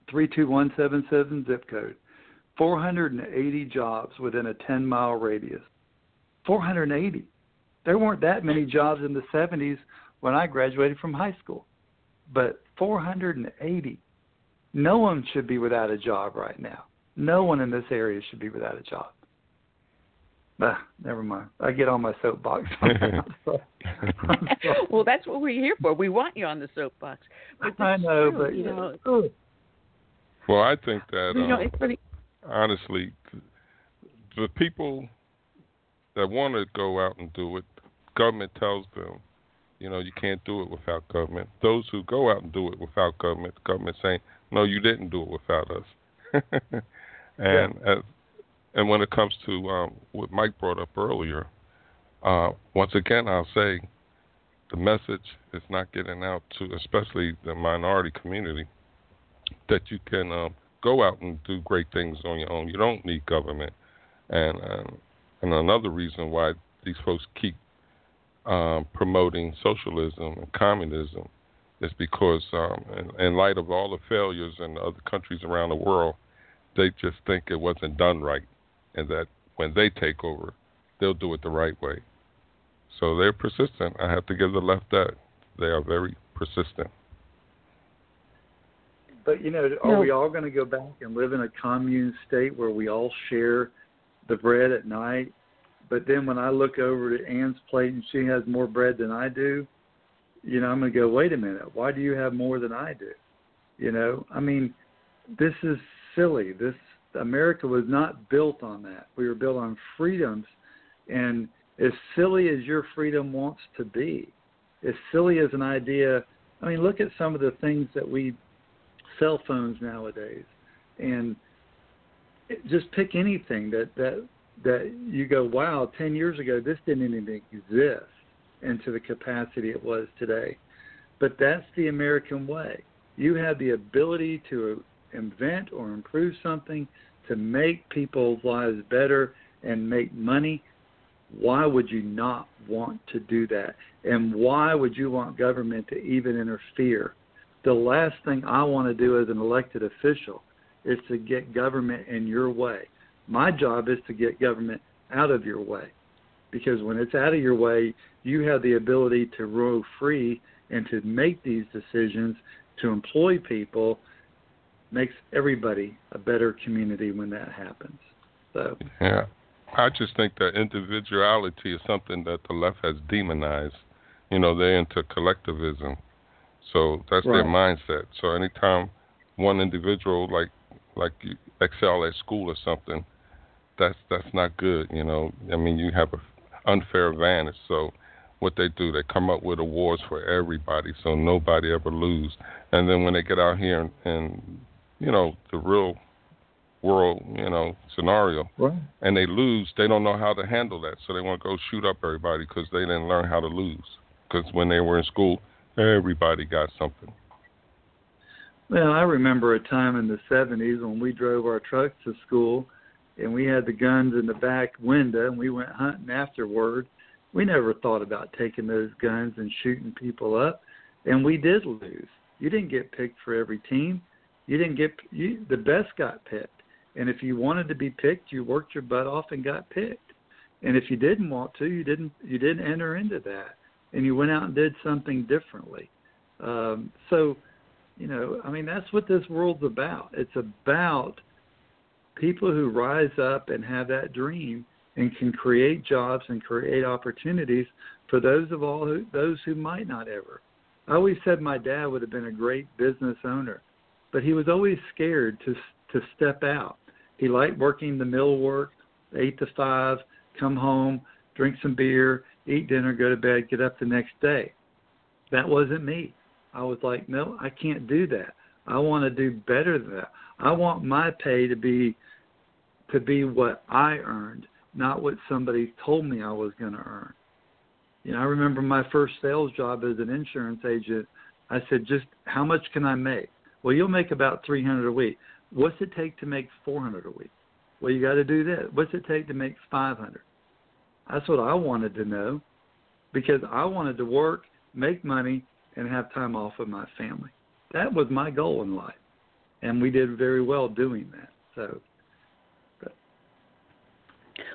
three two one seven seven zip code, 480 jobs within a 10 mile radius. 480. There weren't that many jobs in the 70s when I graduated from high school. But 480. No one should be without a job right now. No one in this area should be without a job. Ah, never mind. I get on my soapbox. I'm sorry. I'm sorry. well, that's what we're here for. We want you on the soapbox. But I know, true, but you know, Ugh. Well, I think that you know, um, it's funny. honestly, the people that want to go out and do it, government tells them, you know, you can't do it without government. Those who go out and do it without government, the government saying, no, you didn't do it without us. and as, and when it comes to um, what Mike brought up earlier, uh, once again, I'll say the message is not getting out to, especially the minority community, that you can um, go out and do great things on your own. You don't need government. And um, and another reason why these folks keep um, promoting socialism and communism is because, um, in, in light of all the failures in other countries around the world, they just think it wasn't done right, and that when they take over, they'll do it the right way. So they're persistent. I have to give the left that they are very persistent. But you know, are No. we all going to go back and live in a commune state where we all share the bread at night? But then when I look over to Ann's plate and she has more bread than I do, you know, I'm going to go, wait a minute, why do you have more than I do? You know, I mean, this is silly. This America was not built on that. We were built on freedoms, and as silly as your freedom wants to be, as silly as an idea. I mean, look at some of the things that we cell phones nowadays, and just pick anything that that that you go, wow, ten years ago this didn't even exist, and to the capacity it was today. But that's the American way. You have the ability to invent or improve something to make people's lives better and make money. Why would you not want to do that? And why would you want government to even interfere? the last thing I want to do as an elected official is to get government in your way. My job is to get government out of your way. Because when it's out of your way, you have the ability to row free and to make these decisions to employ people makes everybody a better community when that happens. So Yeah. I just think that individuality is something that the left has demonized. You know, they're into collectivism. So that's their mindset. So anytime one individual like like you excel at school or something, that's that's not good, you know. I mean, you have an unfair advantage. So what they do, they come up with awards for everybody so nobody ever lose. And then when they get out here and, and you know, the real world, you know, scenario, right. and they lose, they don't know how to handle that. So they want to go shoot up everybody because they didn't learn how to lose. Because when they were in school, Everybody got something. Well, I remember a time in the 70s when we drove our trucks to school and we had the guns in the back window and we went hunting afterward. We never thought about taking those guns and shooting people up, and we did lose. You didn't get picked for every team. You didn't get you the best got picked. And if you wanted to be picked, you worked your butt off and got picked. And if you didn't want to, you didn't you didn't enter into that, and you went out and did something differently. Um, so, you know, I mean, that's what this world's about. It's about people who rise up and have that dream and can create jobs and create opportunities for those of all who, those who might not ever. I always said my dad would have been a great business owner, but he was always scared to to step out. He liked working the mill work, eight to five, come home, drink some beer, eat dinner, go to bed, get up the next day. That wasn't me. I was like, no, I can't do that. I want to do better than that. I want my pay to be to be what I earned, not what somebody told me I was going to earn. You know, I remember my first sales job as an insurance agent. I said, just how much can I make? Well, you'll make about 300 a week. What's it take to make 400 a week? Well, you got to do this. What's it take to make 500? That's what I wanted to know because I wanted to work, make money, and have time off with my family. That was my goal in life. And we did very well doing that. So, but.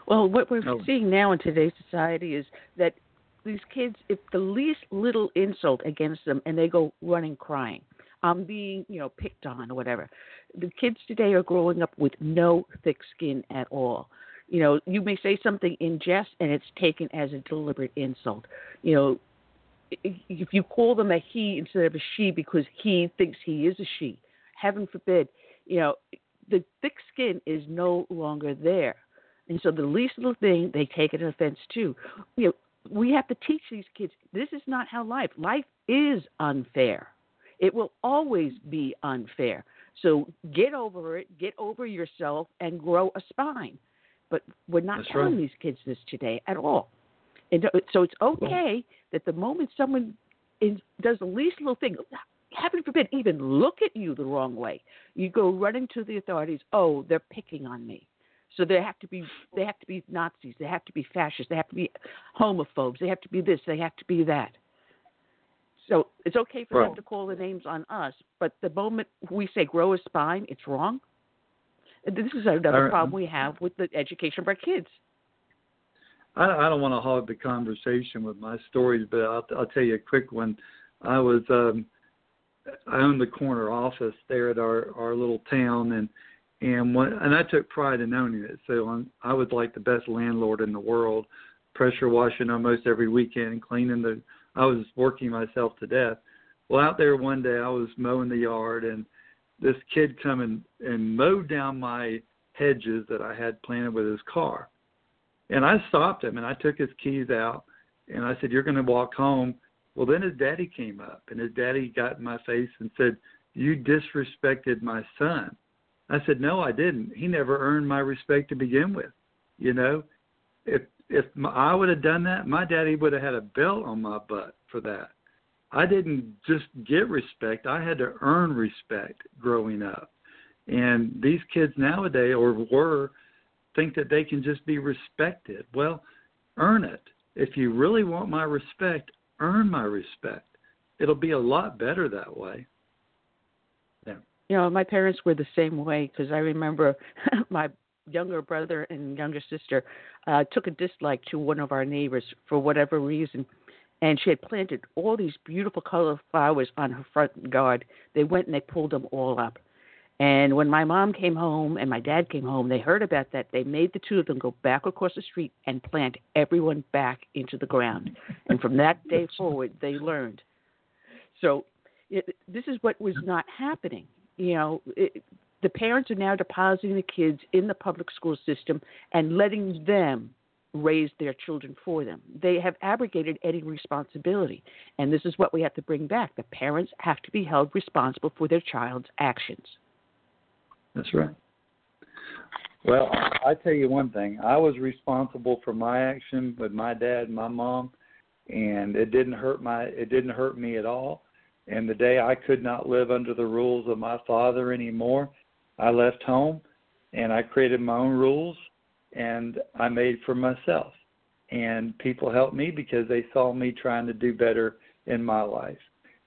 well, what we're Oh. seeing now in today's society is that these kids, if the least little insult against them, and they go running crying, I'm being, you know, picked on or whatever. The kids today are growing up with no thick skin at all. You know, you may say something in jest, and it's taken as a deliberate insult. You know, if you call them a he instead of a she because he thinks he is a she, heaven forbid, you know, the thick skin is no longer there. And so the least little thing they take an offense to. You know, we have to teach these kids this is not how life. Life is unfair. It will always be unfair. So get over it, get over yourself, and grow a spine. But we're not That's telling right. these kids this today at all. And uh, so it's okay that the moment someone is, does the least little thing, heaven forbid, even look at you the wrong way, you go running to the authorities. Oh, they're picking on me. So they have to be they have to be Nazis, they have to be fascists, they have to be homophobes, they have to be this, they have to be that. So it's okay for them to call the names on us, but the moment we say grow a spine, it's wrong. This is another problem we have with the education of our kids. I, I don't want to hog the conversation with my stories, but I'll, I'll tell you a quick one. I was um, I owned the corner office there at our our little town, and and one, and I took pride in owning it. So I'm, I was like the best landlord in the world, pressure washing almost every weekend, cleaning the. I was working myself to death. Well, out there one day I was mowing the yard, and this kid come and, and mowed down my hedges that I had planted with his car. And I stopped him and I took his keys out and I said, You're going to walk home. Well, then his daddy came up and his daddy got in my face and said, You disrespected my son. I said, No, I didn't. He never earned my respect to begin with. You know, if if I would have done that, my daddy would have had a belt on my butt for that. I didn't just get respect; I had to earn respect growing up. And these kids nowadays, or were, think that they can just be respected. Well, earn it. If you really want my respect, earn my respect. It'll be a lot better that way. Yeah. You know, my parents were the same way because I remember my younger brother and younger sister uh, took a dislike to one of our neighbors for whatever reason. And she had planted all these beautiful colored flowers on her front yard. They went and they pulled them all up. And when my mom came home and my dad came home, they heard about that. They made the two of them go back across the street and plant everyone back into the ground. And from that day forward, they learned. So it, this is what was not happening. You know, it, the parents are now depositing the kids in the public school system and letting them raise their children for them. They have abrogated any responsibility. And this is what we have to bring back. The parents have to be held responsible for their child's actions. That's right. Well, I tell you one thing. I was responsible for my action with my dad and my mom. and it didn't hurt my it didn't hurt me at all. And the day I could not live under the rules of my father anymore, I left home and I created my own rules and I made for myself. And people helped me because they saw me trying to do better in my life.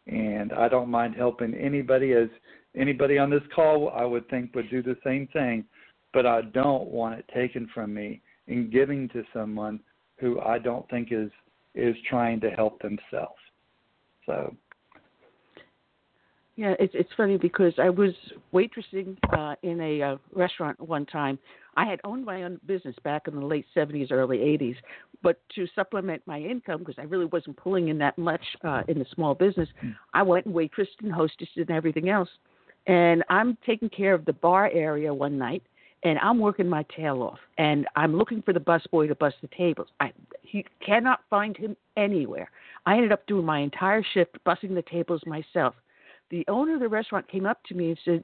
And I don't mind helping anybody as anybody on this call I would think would do the same thing, but I don't want it taken from me in giving to someone who I don't think is is trying to help themselves. So yeah, it's it's funny because I was waitressing uh, in a uh, restaurant one time. I had owned my own business back in the late '70s, early '80s, but to supplement my income because I really wasn't pulling in that much uh, in the small business, mm. I went and waitressed and hostessed and everything else. And I'm taking care of the bar area one night, and I'm working my tail off, and I'm looking for the busboy to bus the tables. I he cannot find him anywhere. I ended up doing my entire shift bussing the tables myself the owner of the restaurant came up to me and said,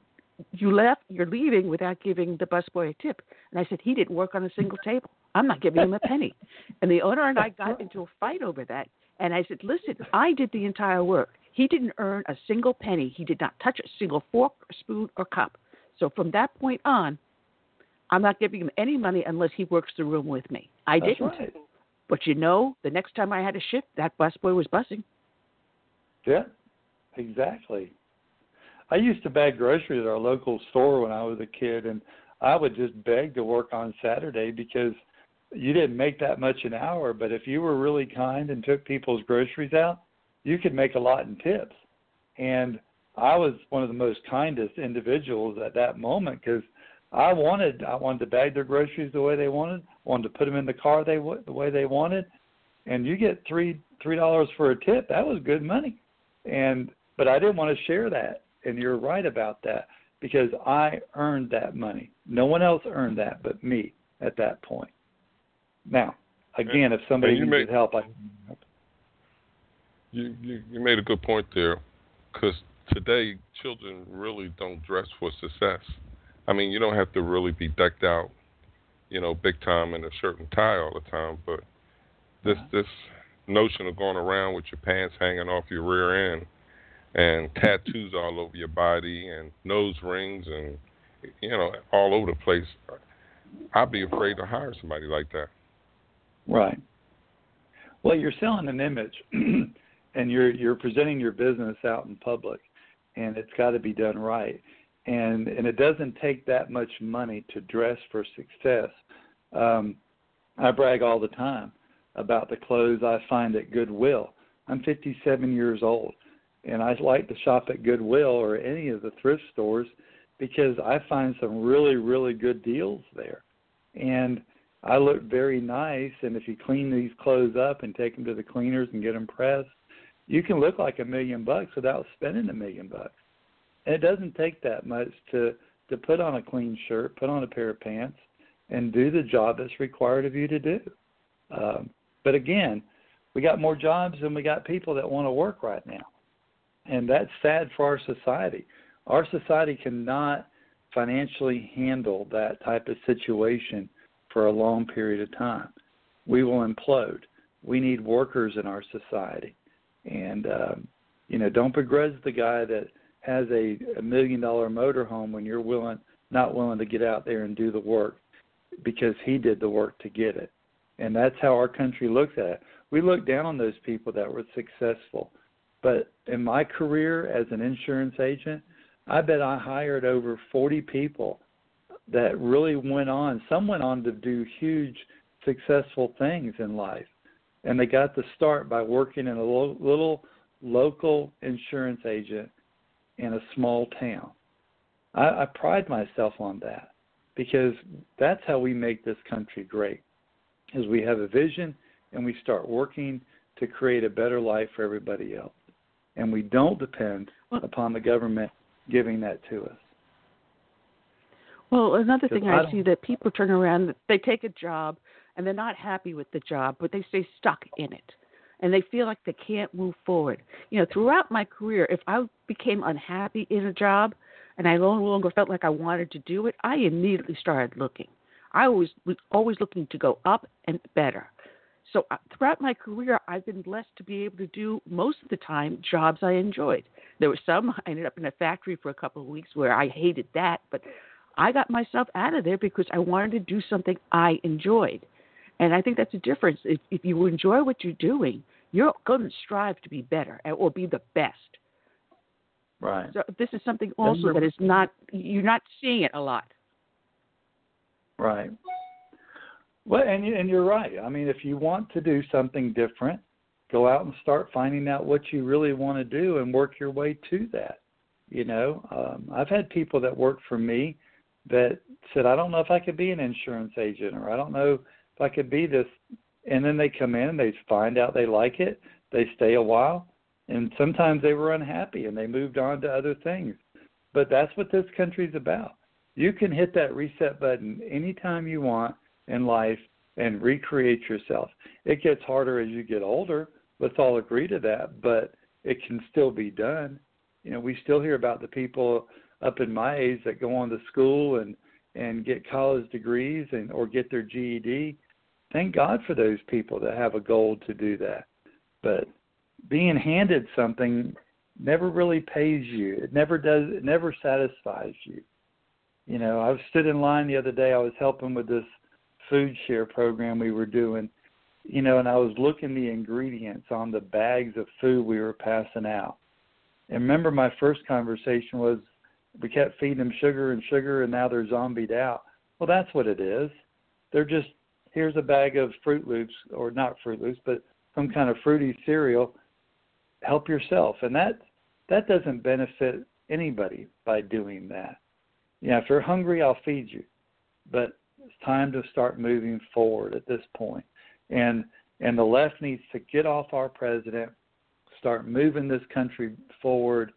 "You left. You're leaving without giving the busboy a tip." And I said, "He didn't work on a single table. I'm not giving him a penny." And the owner and I got into a fight over that. And I said, "Listen, I did the entire work. He didn't earn a single penny. He did not touch a single fork, or spoon, or cup. So from that point on, I'm not giving him any money unless he works the room with me. I That's didn't. Right. But you know, the next time I had a shift, that busboy was bussing. Yeah, Exactly. I used to bag groceries at our local store when I was a kid, and I would just beg to work on Saturday because you didn't make that much an hour. But if you were really kind and took people's groceries out, you could make a lot in tips. And I was one of the most kindest individuals at that moment because I wanted I wanted to bag their groceries the way they wanted, wanted to put them in the car they the way they wanted, and you get three three dollars for a tip. That was good money, and but I didn't want to share that. And you're right about that because I earned that money. No one else earned that but me at that point. Now, again, if somebody needs made, help, I you, you you made a good point there, because today children really don't dress for success. I mean, you don't have to really be decked out, you know, big time in a shirt and tie all the time, but this uh-huh. this notion of going around with your pants hanging off your rear end and tattoos all over your body and nose rings and you know all over the place. I'd be afraid to hire somebody like that. Right. Well, you're selling an image, and you're you're presenting your business out in public, and it's got to be done right. And and it doesn't take that much money to dress for success. Um, I brag all the time about the clothes I find at Goodwill. I'm 57 years old and I like to shop at Goodwill or any of the thrift stores because I find some really really good deals there. And I look very nice and if you clean these clothes up and take them to the cleaners and get them pressed, you can look like a million bucks without spending a million bucks. And it doesn't take that much to to put on a clean shirt, put on a pair of pants, and do the job that's required of you to do. Um, but again, we got more jobs than we got people that want to work right now. And that's sad for our society. Our society cannot financially handle that type of situation for a long period of time. We will implode. We need workers in our society. And, um, you know, don't begrudge the guy that has a, a million dollar motorhome when you're willing, not willing to get out there and do the work because he did the work to get it. And that's how our country looks at it. We look down on those people that were successful but in my career as an insurance agent, I bet I hired over 40 people that really went on. Some went on to do huge, successful things in life. And they got the start by working in a lo- little local insurance agent in a small town. I, I pride myself on that because that's how we make this country great. Is we have a vision and we start working to create a better life for everybody else and we don't depend upon the government giving that to us. Well, another thing I, I see that people turn around, they take a job and they're not happy with the job, but they stay stuck in it. And they feel like they can't move forward. You know, throughout my career, if I became unhappy in a job and I no longer felt like I wanted to do it, I immediately started looking. I was always looking to go up and better. So uh, throughout my career, I've been blessed to be able to do most of the time jobs I enjoyed. There were some I ended up in a factory for a couple of weeks where I hated that, but I got myself out of there because I wanted to do something I enjoyed. And I think that's a difference. If, if you enjoy what you're doing, you're going to strive to be better or be the best. Right. So this is something also that is not you're not seeing it a lot. Right. Well, and and you're right. I mean, if you want to do something different, go out and start finding out what you really want to do and work your way to that. You know, um, I've had people that work for me that said, "I don't know if I could be an insurance agent, or I don't know if I could be this," and then they come in and they find out they like it. They stay a while, and sometimes they were unhappy and they moved on to other things. But that's what this country's about. You can hit that reset button anytime you want in life and recreate yourself. It gets harder as you get older. Let's all agree to that, but it can still be done. You know, we still hear about the people up in my age that go on to school and and get college degrees and or get their GED. Thank God for those people that have a goal to do that. But being handed something never really pays you. It never does it never satisfies you. You know, I stood in line the other day, I was helping with this food share program we were doing, you know, and I was looking the ingredients on the bags of food we were passing out. And remember, my first conversation was we kept feeding them sugar and sugar, and now they're zombied out. Well, that's what it is. They're just here's a bag of Froot Loops, or not Froot Loops, but some kind of fruity cereal. Help yourself, and that that doesn't benefit anybody by doing that. Yeah, if you're hungry, I'll feed you, but it's time to start moving forward at this point. And and the left needs to get off our president, start moving this country forward.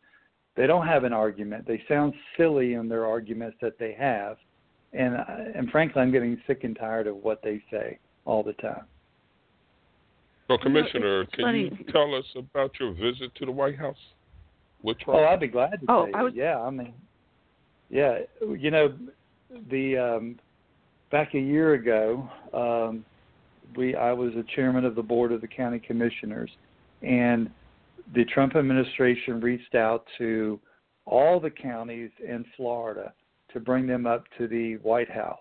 They don't have an argument. They sound silly in their arguments that they have. And and frankly, I'm getting sick and tired of what they say all the time. Well, Commissioner, can funny. you tell us about your visit to the White House? Which one? Oh, I'd be glad to. Oh, I was. Yeah, I mean, yeah, you know, the um, back a year ago, um, we I was a chairman of the board of the county commissioners, and the Trump administration reached out to all the counties in Florida to bring them up to the White House.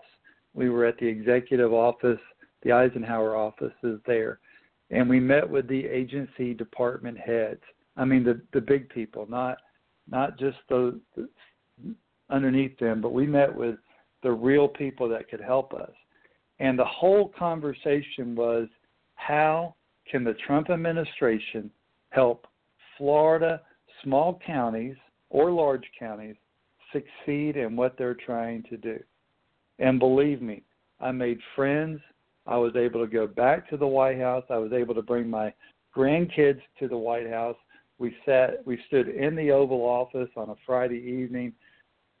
We were at the executive office, the Eisenhower office is there, and we met with the agency department heads. I mean the the big people, not not just the, the underneath them, but we met with the real people that could help us. And the whole conversation was how can the Trump administration help Florida small counties or large counties succeed in what they're trying to do? And believe me, I made friends. I was able to go back to the White House. I was able to bring my grandkids to the White House. We sat we stood in the Oval Office on a Friday evening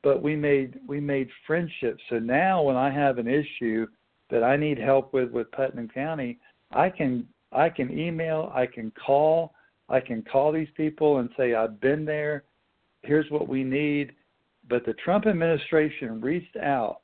but we made we made friendships. So now when I have an issue that I need help with with Putnam County, I can I can email, I can call, I can call these people and say I've been there. Here's what we need. But the Trump administration reached out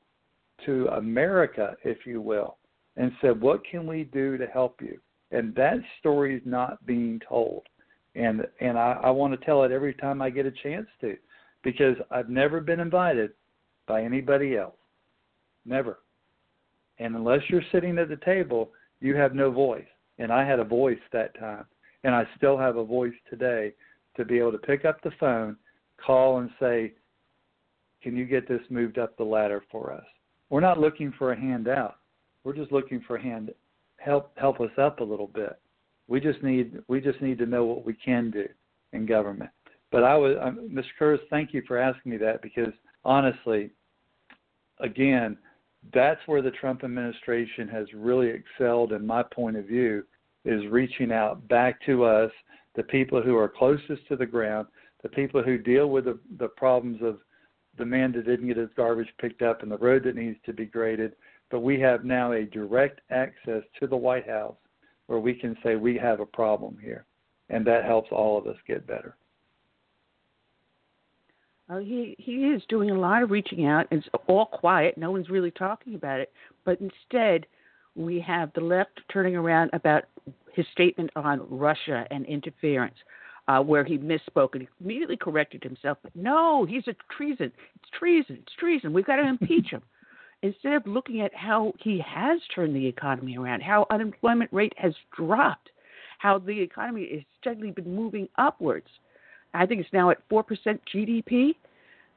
to America, if you will, and said, "What can we do to help you?" And that story is not being told, and and I, I want to tell it every time I get a chance to because I've never been invited by anybody else. Never. And unless you're sitting at the table, you have no voice. And I had a voice that time. And I still have a voice today to be able to pick up the phone, call, and say, Can you get this moved up the ladder for us? We're not looking for a handout. We're just looking for a hand help help us up a little bit. We just need we just need to know what we can do in government. But I was, um, Mr. Curtis, thank you for asking me that because honestly, again, that's where the Trump administration has really excelled, in my point of view, is reaching out back to us, the people who are closest to the ground, the people who deal with the, the problems of the man that didn't get his garbage picked up and the road that needs to be graded. But we have now a direct access to the White House where we can say we have a problem here. And that helps all of us get better. Uh, he he is doing a lot of reaching out. It's all quiet. No one's really talking about it. But instead, we have the left turning around about his statement on Russia and interference, uh, where he misspoke and immediately corrected himself. But no, he's a treason. It's treason. It's treason. We've got to impeach him. Instead of looking at how he has turned the economy around, how unemployment rate has dropped, how the economy has steadily been moving upwards. I think it's now at 4% GDP,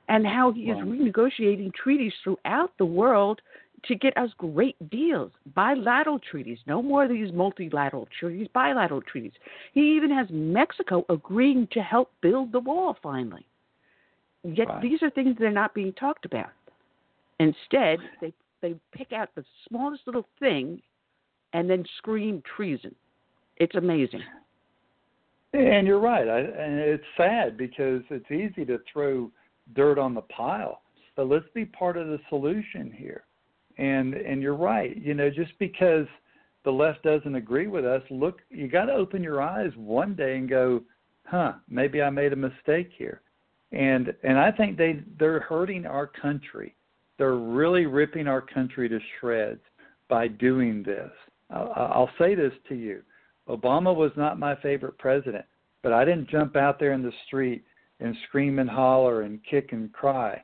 and how he is renegotiating treaties throughout the world to get us great deals. Bilateral treaties, no more of these multilateral treaties, bilateral treaties. He even has Mexico agreeing to help build the wall finally. Yet Right. these are things that are not being talked about. Instead, they they pick out the smallest little thing and then scream treason. It's amazing. And you're right. I, and it's sad because it's easy to throw dirt on the pile, but let's be part of the solution here. And and you're right. You know, just because the left doesn't agree with us, look, you got to open your eyes one day and go, "Huh, maybe I made a mistake here." And and I think they they're hurting our country. They're really ripping our country to shreds by doing this. I'll, I'll say this to you. Obama was not my favorite president, but I didn't jump out there in the street and scream and holler and kick and cry.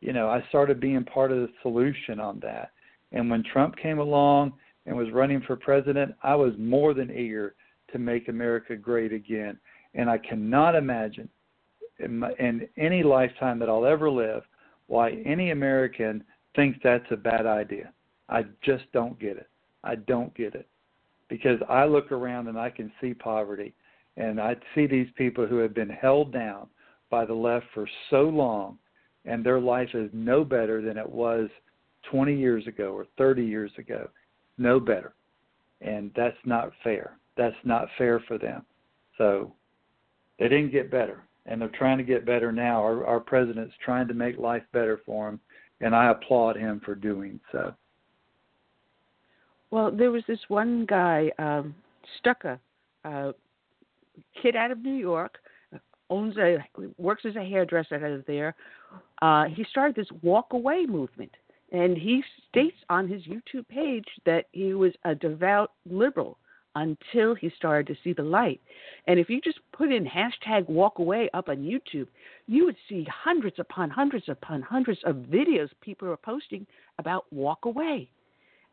You know, I started being part of the solution on that. And when Trump came along and was running for president, I was more than eager to make America great again. And I cannot imagine in, my, in any lifetime that I'll ever live why any American thinks that's a bad idea. I just don't get it. I don't get it because I look around and I can see poverty and I see these people who have been held down by the left for so long and their life is no better than it was 20 years ago or 30 years ago. No better. And that's not fair. That's not fair for them. So they didn't get better and they're trying to get better now. Our, our president's trying to make life better for them and I applaud him for doing so. Well, there was this one guy, um, Stucker, uh, kid out of New York, owns a works as a hairdresser out of there. Uh, he started this walk away movement, and he states on his YouTube page that he was a devout liberal until he started to see the light. And if you just put in hashtag walk away up on YouTube, you would see hundreds upon hundreds upon hundreds of videos people are posting about walk away.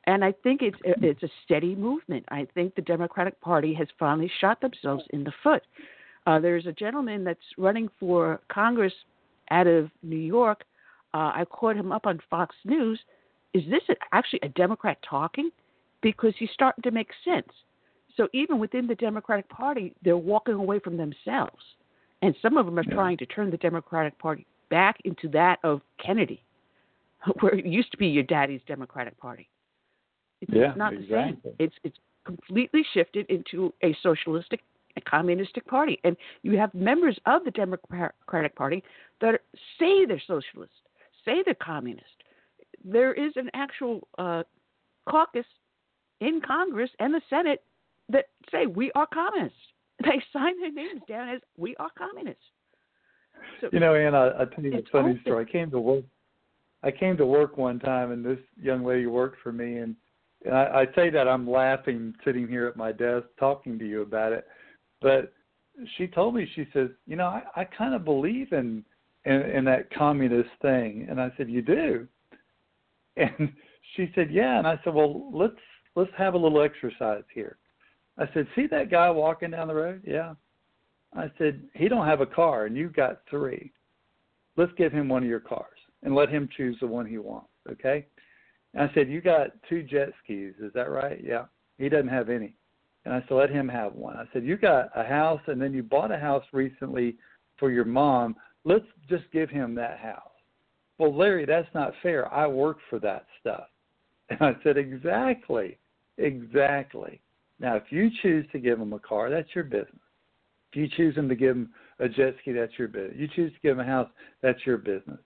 And I think it's it's a steady movement. I think the Democratic Party has finally shot themselves in the foot. Uh, there's a gentleman that's running for Congress out of New York. Uh, I caught him up on Fox News. Is this actually a Democrat talking? Because he's starting to make sense. So even within the Democratic Party, they're walking away from themselves, and some of them are Yeah. trying to turn the Democratic Party back into that of Kennedy, where it used to be your daddy's Democratic Party. It's Yeah, not the same. It's it's completely shifted into a socialistic, a communistic party, and you have members of the Democratic Party that are- say they're socialist, say they're communist. There is an actual uh, caucus in Congress and the Senate that say we are communists. They sign their names down as we are communists. So, You know, Ann, I, I'll tell you a funny open. story. I came to work. I came to work one time, and this young lady worked for me, and I, I say that I'm laughing sitting here at my desk talking to you about it, but she told me she says, you know, I, I kind of believe in, in in that communist thing, and I said, you do, and she said, yeah, and I said, well, let's let's have a little exercise here. I said, see that guy walking down the road? Yeah. I said, he don't have a car and you've got three. Let's give him one of your cars and let him choose the one he wants, okay? And I said, you got two jet skis, is that right? Yeah. He doesn't have any. And I said, let him have one. I said, you got a house and then you bought a house recently for your mom. Let's just give him that house. Well, Larry, that's not fair. I work for that stuff. And I said, exactly, exactly. Now, if you choose to give him a car, that's your business. If you choose him to give him a jet ski, that's your business. You choose to give him a house, that's your business.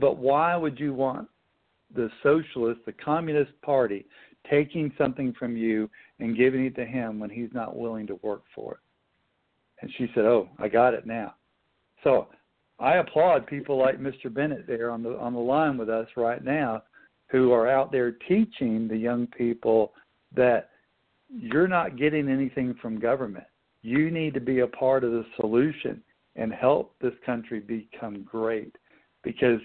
But why would you want the socialist, the communist party, taking something from you and giving it to him when he's not willing to work for it? And she said, "Oh, I got it now." So I applaud people like Mr. Bennett there on the on the line with us right now, who are out there teaching the young people that you're not getting anything from government. You need to be a part of the solution and help this country become great. Because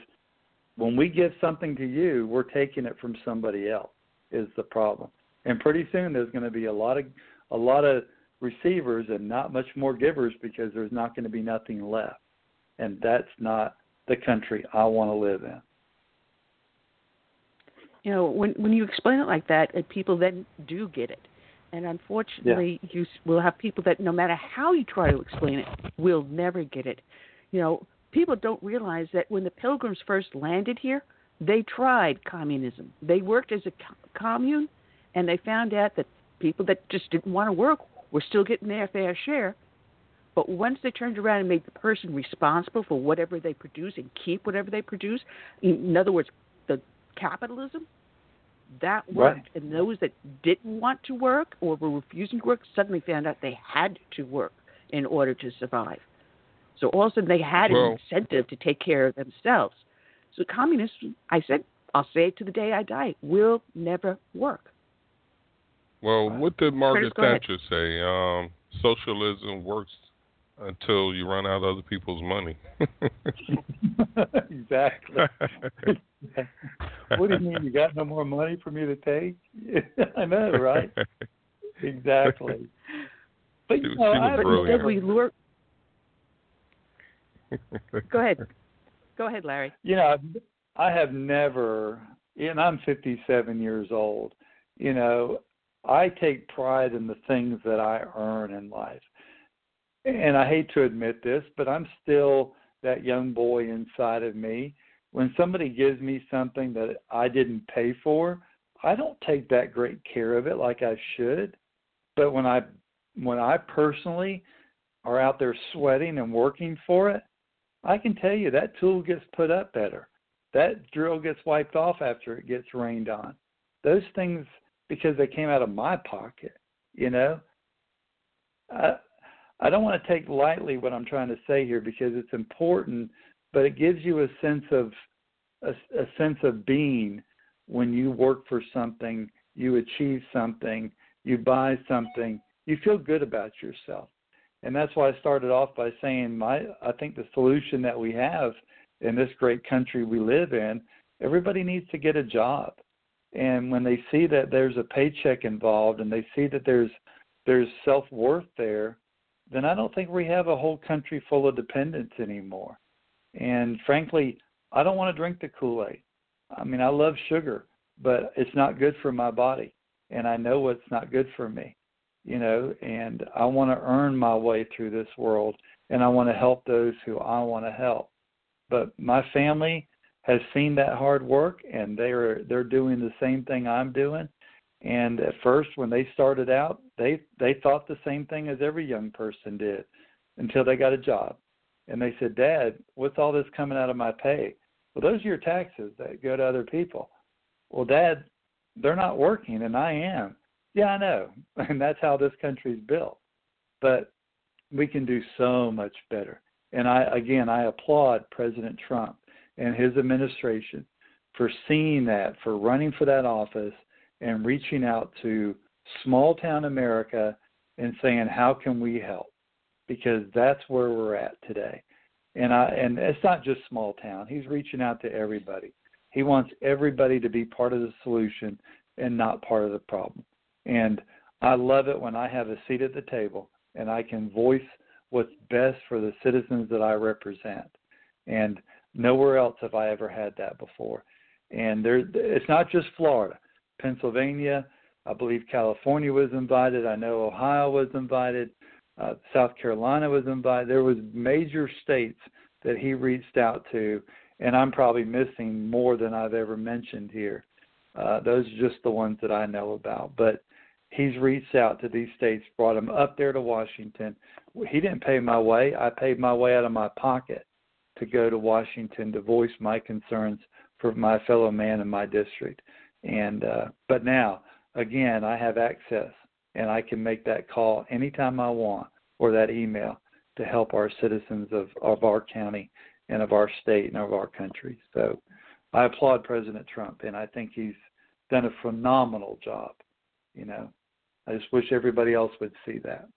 when we give something to you, we're taking it from somebody else is the problem. And pretty soon there's going to be a lot of a lot of receivers and not much more givers because there's not going to be nothing left. And that's not the country I want to live in. You know, when when you explain it like that, people then do get it. And unfortunately, yeah. you will have people that no matter how you try to explain it, will never get it. You know, people don't realize that when the Pilgrims first landed here, they tried communism. They worked as a commune, and they found out that people that just didn't want to work were still getting their fair share. But once they turned around and made the person responsible for whatever they produce and keep whatever they produce, in other words, the capitalism, that worked. Right. And those that didn't want to work or were refusing to work suddenly found out they had to work in order to survive. So all of a sudden they had well, an incentive to take care of themselves. So communism, I said, I'll say it to the day I die, will never work. Well, what did Margaret Thatcher say? Um, socialism works until you run out of other people's money. exactly. what do you mean? You got no more money for me to take? I know, right? exactly. But you know, I, but we lure. Go ahead. Go ahead, Larry. You know, I have never, and I'm 57 years old. You know, I take pride in the things that I earn in life. And I hate to admit this, but I'm still that young boy inside of me. When somebody gives me something that I didn't pay for, I don't take that great care of it like I should. But when I when I personally are out there sweating and working for it, I can tell you that tool gets put up better. That drill gets wiped off after it gets rained on. Those things because they came out of my pocket, you know. I I don't want to take lightly what I'm trying to say here because it's important, but it gives you a sense of a, a sense of being when you work for something, you achieve something, you buy something, you feel good about yourself. And that's why I started off by saying my I think the solution that we have in this great country we live in, everybody needs to get a job. And when they see that there's a paycheck involved and they see that there's there's self worth there, then I don't think we have a whole country full of dependents anymore. And frankly, I don't want to drink the Kool Aid. I mean, I love sugar, but it's not good for my body, and I know what's not good for me. You know, and I want to earn my way through this world, and I want to help those who I want to help. But my family has seen that hard work, and they're they're doing the same thing I'm doing, and at first, when they started out, they they thought the same thing as every young person did, until they got a job, and they said, "Dad, what's all this coming out of my pay?" Well, those are your taxes that go to other people. Well, Dad, they're not working, and I am. Yeah, I know, and that's how this country's built. But we can do so much better. And I again, I applaud President Trump and his administration for seeing that, for running for that office, and reaching out to small town America and saying, how can we help? Because that's where we're at today. And I and it's not just small town. He's reaching out to everybody. He wants everybody to be part of the solution and not part of the problem. And I love it when I have a seat at the table and I can voice what's best for the citizens that I represent. And nowhere else have I ever had that before. And there it's not just Florida. Pennsylvania. I believe California was invited. I know Ohio was invited. Uh, South Carolina was invited. There was major states that he reached out to, and I'm probably missing more than I've ever mentioned here. Uh, those are just the ones that I know about. But he's reached out to these states, brought them up there to Washington. He didn't pay my way. I paid my way out of my pocket to go to Washington to voice my concerns for my fellow man in my district. And uh, but now again, I have access and I can make that call anytime I want or that email to help our citizens of, of our county and of our state and of our country. So I applaud President Trump and I think he's done a phenomenal job You know, I just wish everybody else would see that.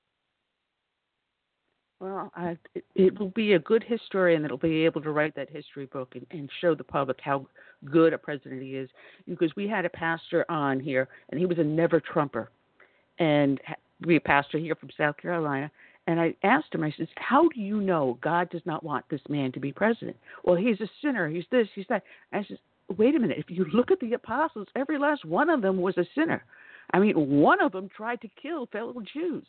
Well, I, it, it will be a good historian that'll be able to write that history book and, and show the public how good a president he is. Because we had a pastor on here, and he was a never Trumper, and we a pastor here from South Carolina. And I asked him, I said, "How do you know God does not want this man to be president? Well, he's a sinner. He's this. He's that." I said, "Wait a minute. If you look at the apostles, every last one of them was a sinner. I mean, one of them tried to kill fellow Jews.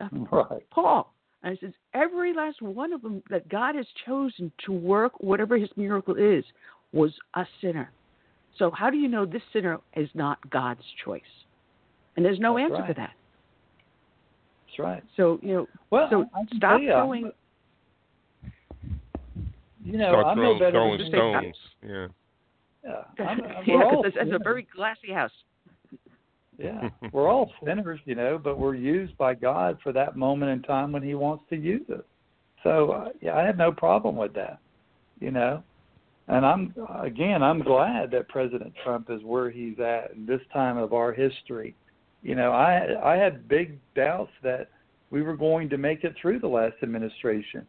Uh, right. Paul, and it says every last one of them that God has chosen to work whatever his miracle is was a sinner. So how do you know this sinner is not God's choice? And there's no That's answer right. for that. That's right. So you know, Well, so I stop tell you, throwing. You know, Start I'm no throwing, better throwing than stones. Yeah. Yeah, I'm, I'm- yeah, we're all because that's a very glassy house. Yeah, we're all sinners, you know, but we're used by God for that moment in time when He wants to use us. So uh, yeah, I have no problem with that, you know. And I'm again, I'm glad that President Trump is where he's at in this time of our history. You know, I I had big doubts that we were going to make it through the last administration,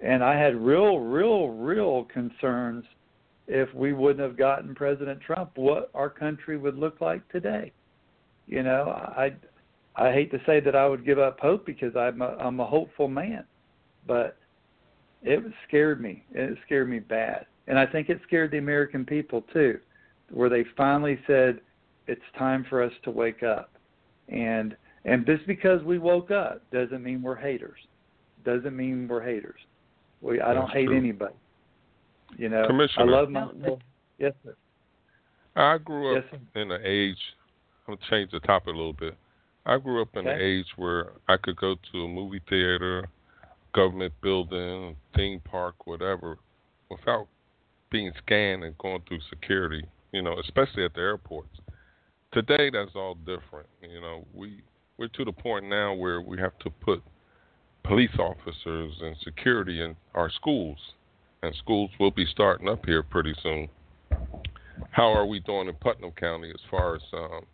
and I had real, real, real concerns if we wouldn't have gotten President Trump, what our country would look like today you know i i hate to say that i would give up hope because i'm a i'm a hopeful man but it scared me. It scared me bad. And i think it scared the american people too where they finally said it's time for us to wake up. And and just because we woke up doesn't mean we're haters. Doesn't mean we're haters. We i don't hate true. anybody. You know i Commissioner. love my yes sir. I grew up yes sir. in an age. I'm gonna change the topic a little bit. I grew up in an age where I could go to a movie theater, government building, theme park, whatever, without being scanned and going through security. You know, especially at the airports. Today, that's all different. You know, we we're to the point now where we have to put police officers and security in our schools, and schools will be starting up here pretty soon. How are we doing in Putnam County as far as um,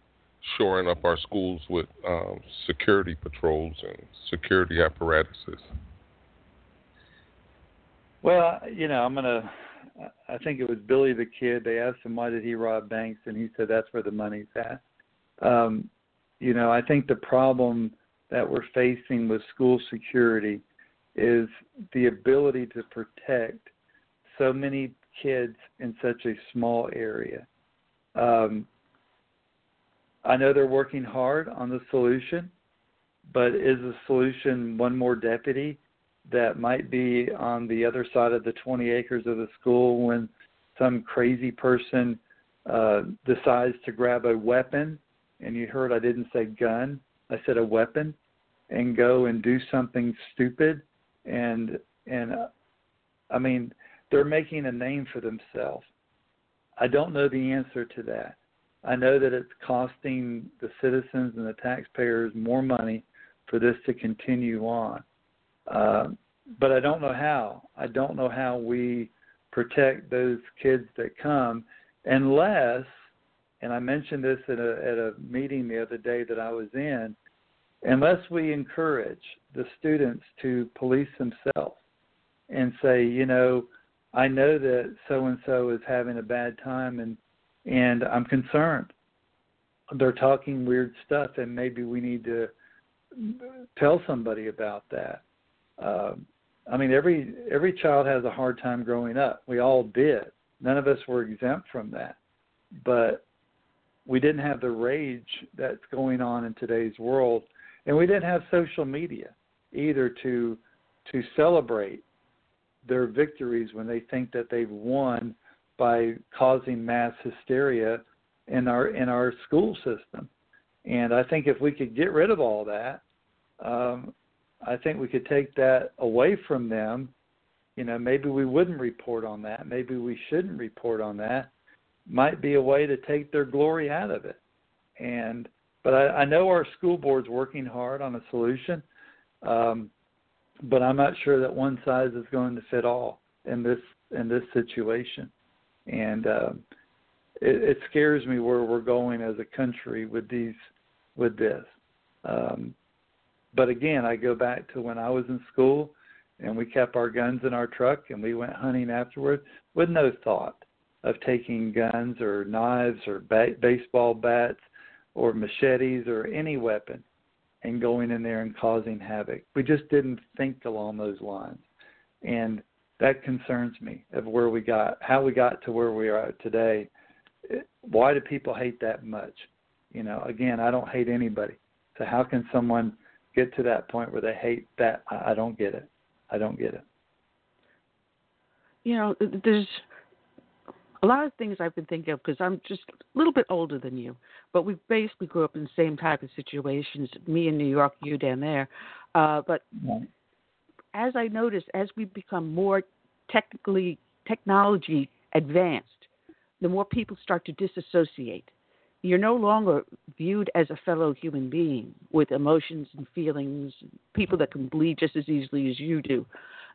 shoring up our schools with um, security patrols and security apparatuses? Well, you know, I'm gonna. I think it was Billy the Kid. They asked him why did he rob banks, and he said that's where the money's at. Um, you know, I think the problem that we're facing with school security is the ability to protect so many kids in such a small area. Um, I know they're working hard on the solution, but is the solution one more deputy? that might be on the other side of the 20 acres of the school when some crazy person uh, decides to grab a weapon. And you heard I didn't say gun, I said a weapon, and go and do something stupid. And and uh, I mean, they're making a name for themselves. I don't know the answer to that. I know that it's costing the citizens and the taxpayers more money for this to continue on. Uh, but I don't know how. I don't know how we protect those kids that come unless, and I mentioned this at a, at a meeting the other day that I was in, unless we encourage the students to police themselves and say, you know, I know that so and so is having a bad time and and I'm concerned. They're talking weird stuff and maybe we need to tell somebody about that. Um, I mean, every every child has a hard time growing up. We all did. None of us were exempt from that, but we didn't have the rage that's going on in today's world, and we didn't have social media either to to celebrate their victories when they think that they've won by causing mass hysteria in our in our school system. And I think if we could get rid of all that, um, I think we could take that away from them. You know, maybe we wouldn't report on that. Maybe we shouldn't report on that. Might be a way to take their glory out of it. And but I, I know our school board's working hard on a solution. Um, but I'm not sure that one size is going to fit all in this in this situation. And um, it, it scares me where we're going as a country with these with this. Um, but again, I go back to when I was in school and we kept our guns in our truck and we went hunting afterward with no thought of taking guns or knives or ba- baseball bats or machetes or any weapon and going in there and causing havoc. We just didn't think along those lines. And that concerns me of where we got how we got to where we are today. Why do people hate that much? You know, again, I don't hate anybody. So how can someone get to that point where they hate that? I, I don't get it. I don't get it. You know, there's a lot of things I've been thinking of because I'm just a little bit older than you, but we basically grew up in the same type of situations. Me in New York, you down there. Uh, but as I notice, as we become more technically technology advanced, the more people start to disassociate. You're no longer viewed as a fellow human being with emotions and feelings, people that can bleed just as easily as you do.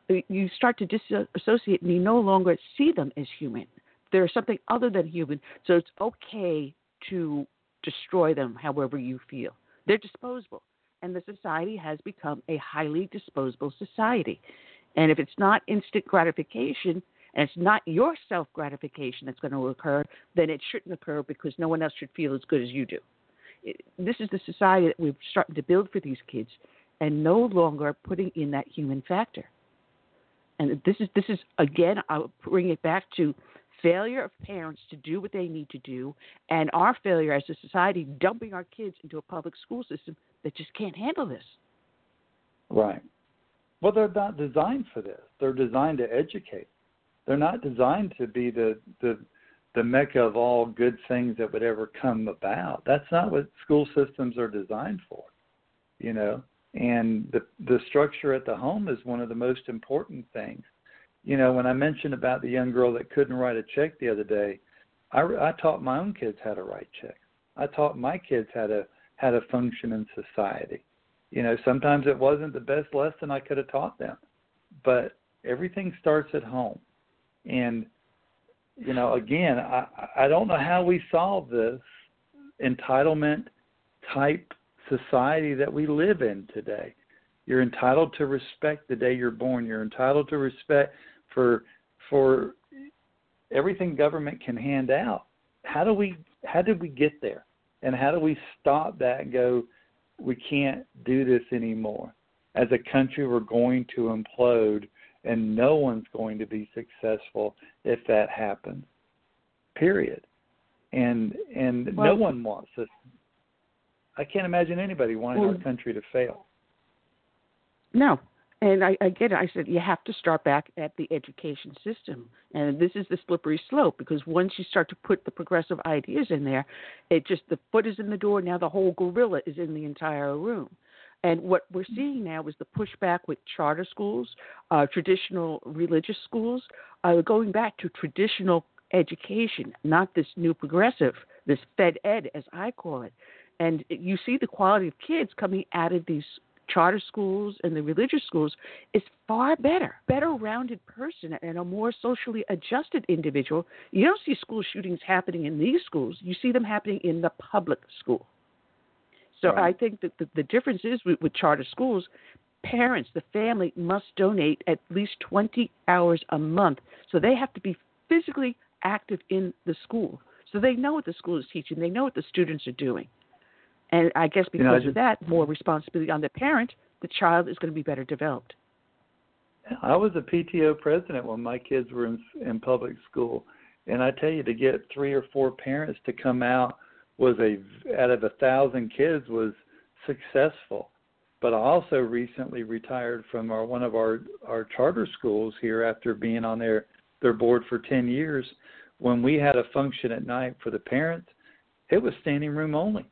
Uh, you start to disassociate and you no longer see them as human they're something other than human, so it's okay to destroy them however you feel. They're disposable. And the society has become a highly disposable society. And if it's not instant gratification, and it's not your self gratification that's going to occur, then it shouldn't occur because no one else should feel as good as you do. It, this is the society that we're starting to build for these kids, and no longer putting in that human factor. And this is this is again, I'll bring it back to failure of parents to do what they need to do, and our failure as a society dumping our kids into a public school system that just can't handle this. Right. Well, they're not designed for this. They're designed to educate. They're not designed to be the the the mecca of all good things that would ever come about. That's not what school systems are designed for. You know, and the the structure at the home is one of the most important things you know, when I mentioned about the young girl that couldn't write a check the other day, I, I taught my own kids how to write checks. I taught my kids how to how to function in society. You know, sometimes it wasn't the best lesson I could have taught them, but everything starts at home. And you know, again, I I don't know how we solve this entitlement type society that we live in today. You're entitled to respect the day you're born. You're entitled to respect for for everything government can hand out. How do we how did we get there? And how do we stop that and go, we can't do this anymore? As a country we're going to implode and no one's going to be successful if that happens. Period. And and well, no one wants this. I can't imagine anybody wanting well, our country to fail. No, and I, I get it. I said you have to start back at the education system, and this is the slippery slope because once you start to put the progressive ideas in there, it just the foot is in the door. Now the whole gorilla is in the entire room. And what we're seeing now is the pushback with charter schools, uh, traditional religious schools, uh, going back to traditional education, not this new progressive, this Fed Ed, as I call it. And you see the quality of kids coming out of these charter schools and the religious schools is far better, better rounded person and a more socially adjusted individual. You don't see school shootings happening in these schools. You see them happening in the public school. So right. I think that the, the difference is with, with charter schools, parents, the family must donate at least 20 hours a month. So they have to be physically active in the school. So they know what the school is teaching, they know what the students are doing. And I guess because you know, just, of that, more responsibility on the parent, the child is going to be better developed. I was a PTO president when my kids were in, in public school, and I tell you, to get three or four parents to come out was a out of a thousand kids was successful. But I also recently retired from our one of our our charter schools here after being on their their board for ten years. When we had a function at night for the parents, it was standing room only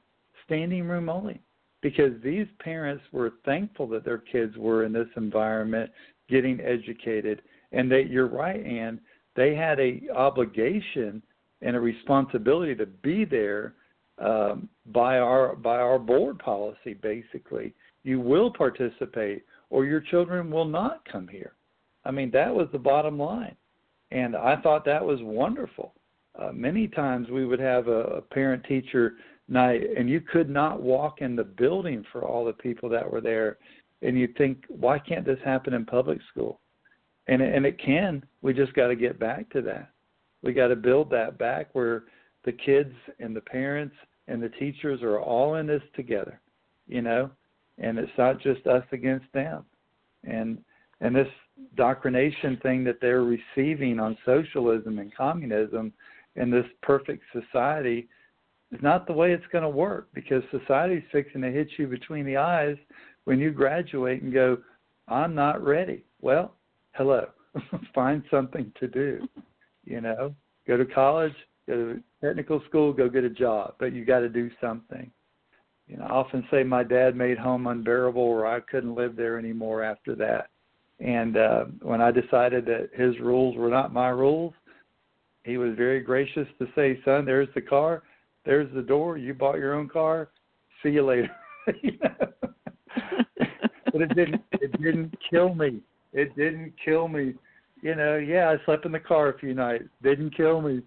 standing room only because these parents were thankful that their kids were in this environment getting educated. And that you're right and they had a obligation and a responsibility to be there um, by our by our board policy basically. You will participate or your children will not come here. I mean that was the bottom line. And i thought that was wonderful. Uh, many times we would have a, a parent teacher and you could not walk in the building for all the people that were there. And you think, why can't this happen in public school? And and it can. We just got to get back to that. We got to build that back where the kids and the parents and the teachers are all in this together, you know, and it's not just us against them. And and this doctrination thing that they're receiving on socialism and communism and this perfect society is not the way it's going to work because society's fixing to hit you between the eyes when you graduate and go, I'm not ready. Well, hello. Find something to do. You know, go to college, go to technical school, go get a job, but you got to do something. You know, I often say my dad made home unbearable, or I couldn't live there anymore after that. And uh, when I decided that his rules were not my rules, he was very gracious to say, "Son, there's the car, there's the door. You bought your own car. See you later." but it didn't. It didn't kill me. It didn't kill me. You know, yeah, I slept in the car a few nights. Didn't kill me.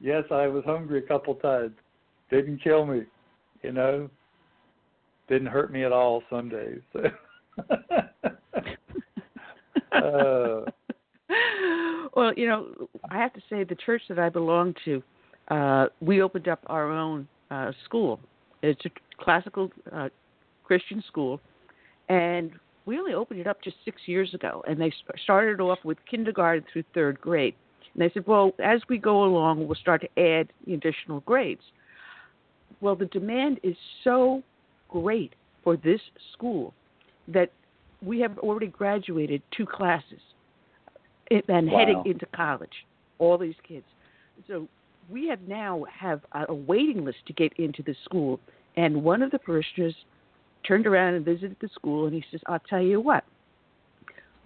Yes, I was hungry a couple times. Didn't kill me. You know, didn't hurt me at all some days. Uh, well, you know, I have to say the church that I belong to, uh, we opened up our own uh, school. It's a classical uh, Christian school, and we only opened it up just six years ago. And they started off with kindergarten through third grade. And they said, well, as we go along, we'll start to add additional grades. Well, the demand is so great for this school that we have already graduated two classes and wow. heading into college. All these kids. So we have now have a waiting list to get into the school. And one of the parishioners turned around and visited the school, and he says, "I'll tell you what.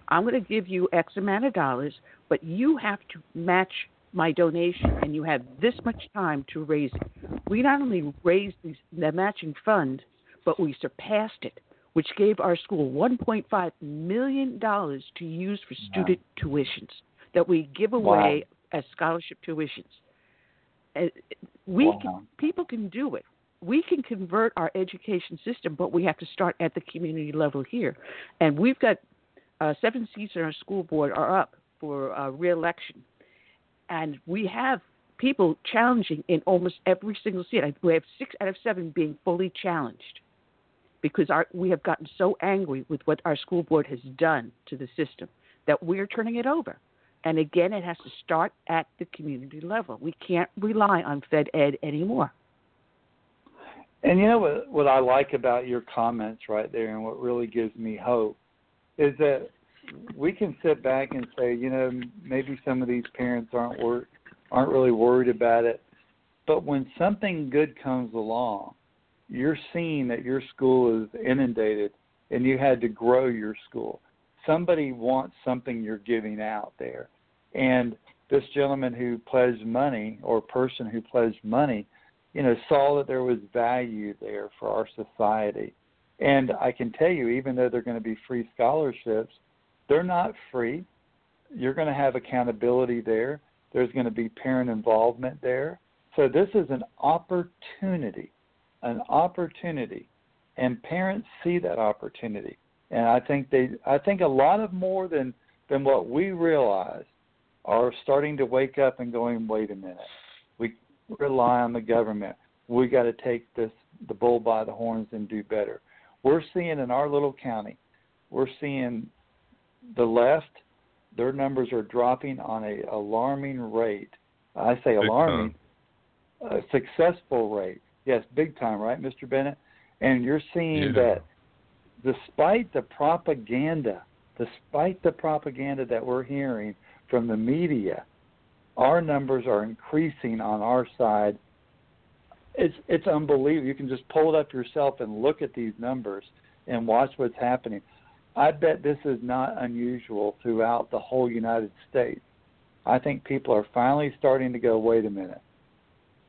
I'm going to give you X amount of dollars, but you have to match my donation, and you have this much time to raise it. We not only raised these, the matching fund, but we surpassed it which gave our school $1.5 million to use for student wow. tuitions that we give away wow. as scholarship tuitions. And we wow. can, people can do it. We can convert our education system, but we have to start at the community level here. And we've got uh, seven seats on our school board are up for uh, reelection, and we have people challenging in almost every single seat. We have six out of seven being fully challenged because our, we have gotten so angry with what our school board has done to the system that we're turning it over. And again, it has to start at the community level. We can't rely on Fed Ed anymore. And you know what, what I like about your comments right there, and what really gives me hope, is that we can sit back and say, you know, maybe some of these parents aren't wor- aren't really worried about it, but when something good comes along, you're seeing that your school is inundated and you had to grow your school. Somebody wants something you're giving out there. And this gentleman who pledged money or person who pledged money, you know, saw that there was value there for our society. And I can tell you, even though they're going to be free scholarships, they're not free. You're going to have accountability there. There's going to be parent involvement there. So this is an opportunity an opportunity, and parents see that opportunity. And I think they, I think a lot of more than than what we realize are starting to wake up and going, wait a minute, we rely on the government. We got to take this the bull by the horns and do better. We're seeing in our little county, we're seeing the left, their numbers are dropping on a alarming rate. I say alarming, a successful rate. Yes, big time, right, Mr. Bennett? And you're seeing yeah. that despite the propaganda, despite the propaganda that we're hearing from the media, our numbers are increasing on our side. It's it's unbelievable. You can just pull it up yourself and look at these numbers and watch what's happening. I bet this is not unusual throughout the whole United States. I think people are finally starting to go, wait a minute,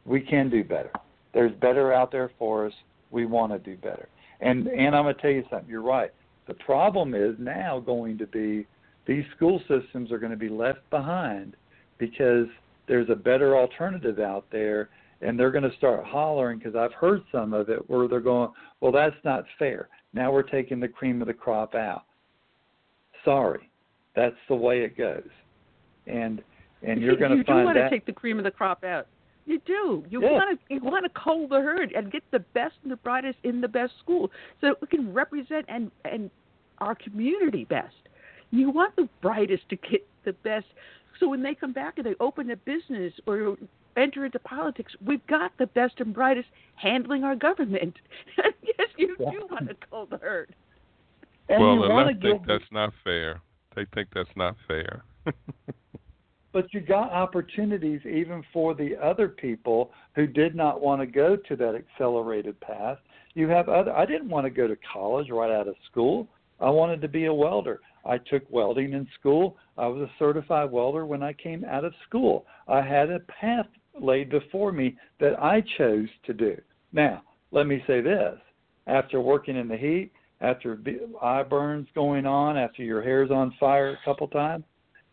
we can do better. There's better out there for us. We want to do better. And and I'm going to tell you something. You're right. The problem is now going to be these school systems are going to be left behind because there's a better alternative out there and they're going to start hollering because I've heard some of it where they're going, well, that's not fair. Now we're taking the cream of the crop out. Sorry, that's the way it goes, and and you're going to find that. do want to take the cream of the crop out. You do. You Yeah. want to you want to cull the herd and get the best and the brightest in the best school, so that we can represent and and our community best. You want the brightest to get the best, so when they come back and they open a business or enter into politics, we've got the best and brightest handling our government. yes, you do Yeah. want to cull the herd. and well, you the want to left think give that's not fair. They think that's not fair. but you got opportunities even for the other people who did not want to go to that accelerated path. You have other I didn't want to go to college right out of school. I wanted to be a welder. I took welding in school. I was a certified welder when I came out of school. I had a path laid before me that I chose to do. Now, let me say this. After working in the heat, after eye burns going on, after your hair's on fire a couple times,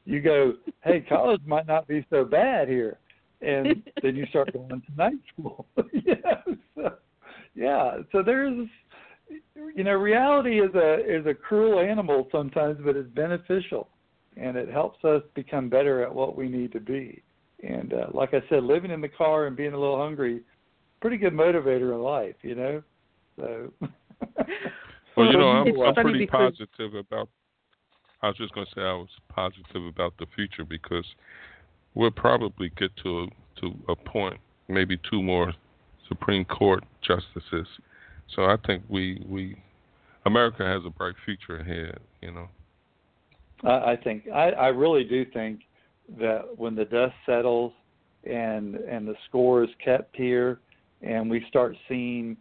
you go, hey, college might not be so bad here. And then you start going to night school. yeah. So, yeah. So there's, you know, reality is a is a cruel animal sometimes, but it's beneficial, and it helps us become better at what we need to be. And uh, like I said, living in the car and being a little hungry, pretty good motivator in life, you know. So. Well, you know, I'm, I'm pretty because- positive about. I was just going to say I was positive about the future because we'll probably get to to a point, maybe two more Supreme Court justices. So I think we we America has a bright future ahead. You know. I, I think I, I really do think that when the dust settles and and the score is kept here and we start seeing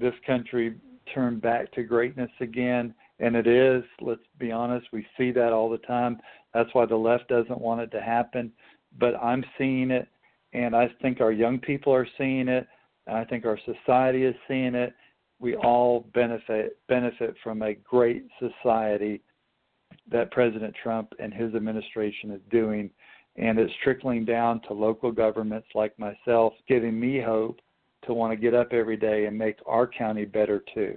this country turn back to greatness again and it is let's be honest we see that all the time. That's why the left doesn't want it to happen. But i'm seeing it and i think our young people are seeing it and i think our society is seeing it. We all benefit benefit from a great society that President Trump and his administration is doing, and it's trickling down to local governments like myself, giving me hope to want to get up every day and make our county better too.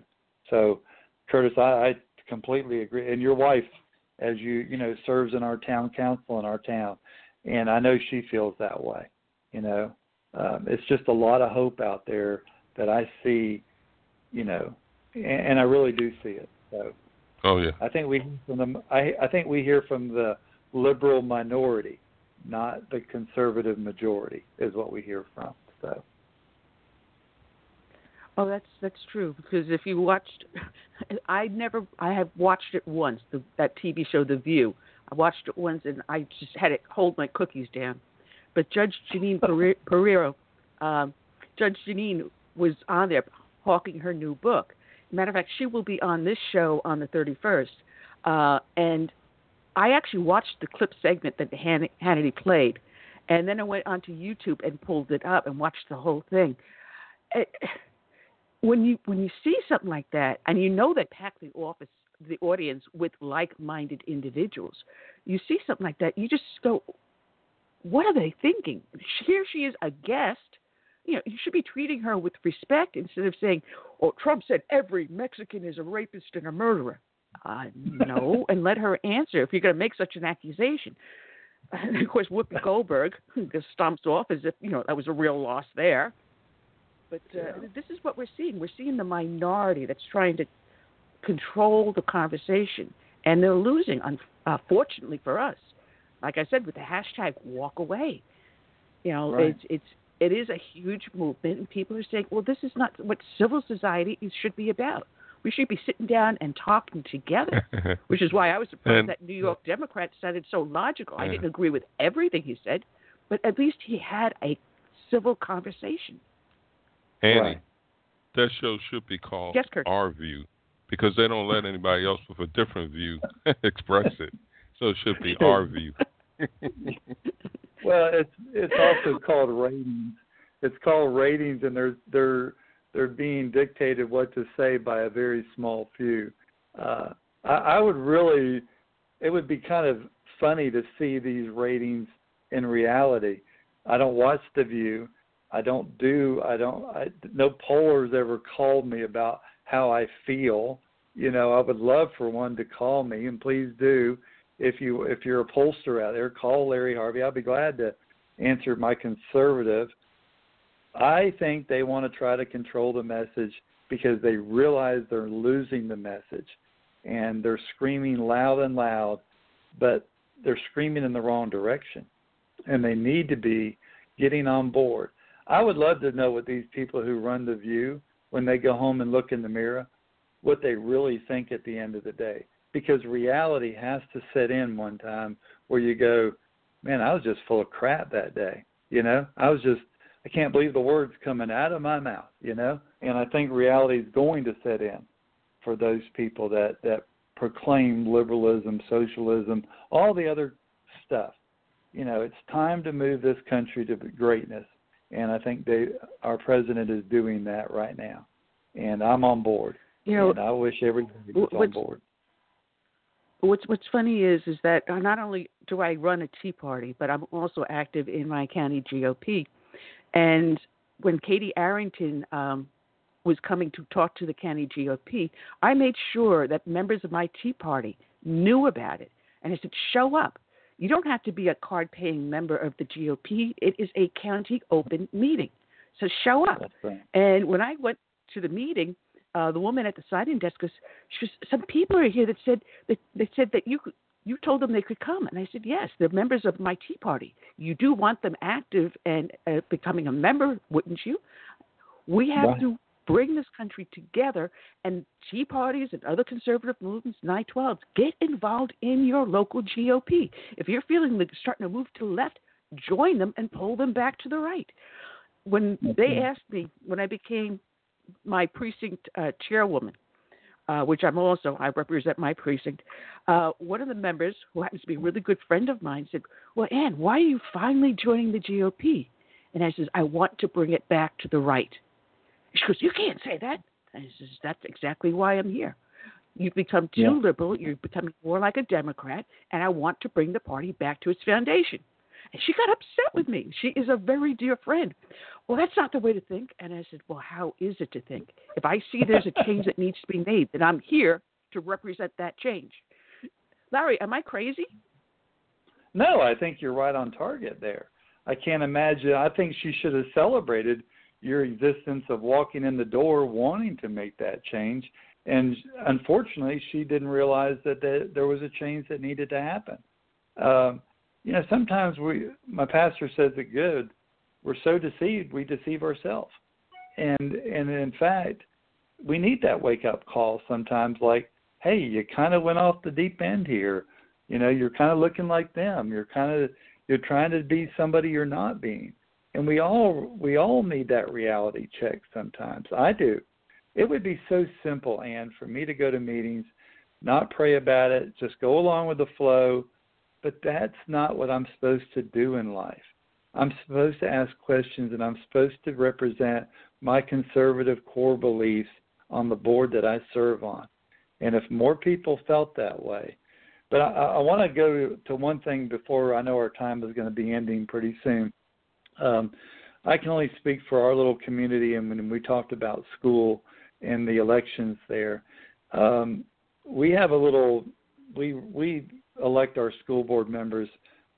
So, Curtis, I, I completely agree. And your wife, as you you know, serves in our town council in our town, and I know she feels that way. You know, um, it's just a lot of hope out there that I see. You know, and, and I really do see it. So. Oh yeah. I think we from the I, I think we hear from the liberal minority, not the conservative majority, is what we hear from. So Oh, that's that's true because if you watched, I never I have watched it once the, that TV show The View. I watched it once and I just had it hold my cookies down. But Judge Jeanine Pere- Pereiro, um, Judge Jeanine was on there hawking her new book. Matter of fact, she will be on this show on the 31st. Uh, and I actually watched the clip segment that Han- Hannity played, and then I went onto YouTube and pulled it up and watched the whole thing. It, when you when you see something like that, and you know they pack the office the audience with like-minded individuals, you see something like that, you just go, "What are they thinking?" Here she is, a guest. You know, you should be treating her with respect instead of saying, "Oh, Trump said every Mexican is a rapist and a murderer." Uh, no, and let her answer if you're going to make such an accusation. And of course, Whoopi Goldberg just stomps off as if you know that was a real loss there. But uh, this is what we're seeing. We're seeing the minority that's trying to control the conversation, and they're losing. Unfortunately uh, for us, like I said, with the hashtag Walk Away, you know, Right. it's it's it is a huge movement, and people are saying, well, this is not what civil society should be about. We should be sitting down and talking together. Which is why I was surprised And- that New York Democrat sounded so logical. I didn't agree with everything he said, but at least he had a civil conversation. Annie, Right. that show should be called Yes, Our View because they don't let anybody else with a different view express it. So it should be Our View. well, it's it's also called ratings. It's called ratings, and they're they're they're being dictated what to say by a very small few. Uh, I, I would really, it would be kind of funny to see these ratings in reality. I don't watch The View, I don't do I don't I no pollers ever called me about how I feel. You know, I would love for one to call me and please do if you if you're a pollster out there, call Larry Harvey. I'll be glad to answer my conservative. I think they want to try to control the message because they realize they're losing the message and they're screaming loud and loud, but they're screaming in the wrong direction. And they need to be getting on board. I would love to know what these people who run the view when they go home and look in the mirror, what they really think at the end of the day. Because reality has to set in one time where you go, Man, I was just full of crap that day. You know? I was just I can't believe the words coming out of my mouth, you know? And I think reality is going to set in for those people that, that proclaim liberalism, socialism, all the other stuff. You know, it's time to move this country to greatness and I think they our president is doing that right now, and I'm on board. You know, and I wish everybody was on board. What's What's funny is is that not only do I run a Tea Party, but I'm also active in my county GOP, and when Katie Arrington um, was coming to talk to the county GOP, I made sure that members of my Tea Party knew about it, and I said, "Show up." You don't have to be a card paying member of the GOP. It is a county open meeting. So show up. Right. And when I went to the meeting, uh, the woman at the sign-in desk goes, she was, "Some people are here that said that they said that you you told them they could come." And I said, "Yes, they're members of my Tea Party. You do want them active and uh, becoming a member, wouldn't you? We have right. to bring this country together and Tea parties and other conservative movements, 912s, get involved in your local GOP. If you're feeling like starting to move to the left, join them and pull them back to the right. When they asked me, when I became my precinct uh, chairwoman, uh, which I'm also, I represent my precinct, uh, one of the members, who happens to be a really good friend of mine, said, Well, Ann, why are you finally joining the GOP? And I says, I want to bring it back to the right. She goes, You can't say that. I says, That's exactly why I'm here. You've become too yeah. liberal. You're becoming more like a Democrat, and I want to bring the party back to its foundation. And she got upset with me. She is a very dear friend. Well, that's not the way to think. And I said, Well, how is it to think? If I see there's a change that needs to be made, then I'm here to represent that change. Larry, am I crazy? No, I think you're right on target there. I can't imagine. I think she should have celebrated your existence of walking in the door wanting to make that change. And unfortunately, she didn't realize that there was a change that needed to happen. Um, you know, sometimes we, my pastor says it good. We're so deceived, we deceive ourselves. And and in fact, we need that wake up call sometimes. Like, hey, you kind of went off the deep end here. You know, you're kind of looking like them. You're kind of you're trying to be somebody you're not being and we all we all need that reality check sometimes. I do. It would be so simple, Ann, for me to go to meetings, not pray about it, just go along with the flow. But that's not what I'm supposed to do in life. I'm supposed to ask questions and I'm supposed to represent my conservative core beliefs on the board that I serve on. And if more people felt that way, but I, I want to go to one thing before I know our time is going to be ending pretty soon. Um, I can only speak for our little community, and when we talked about school and the elections there, um, we have a little. We we elect our school board members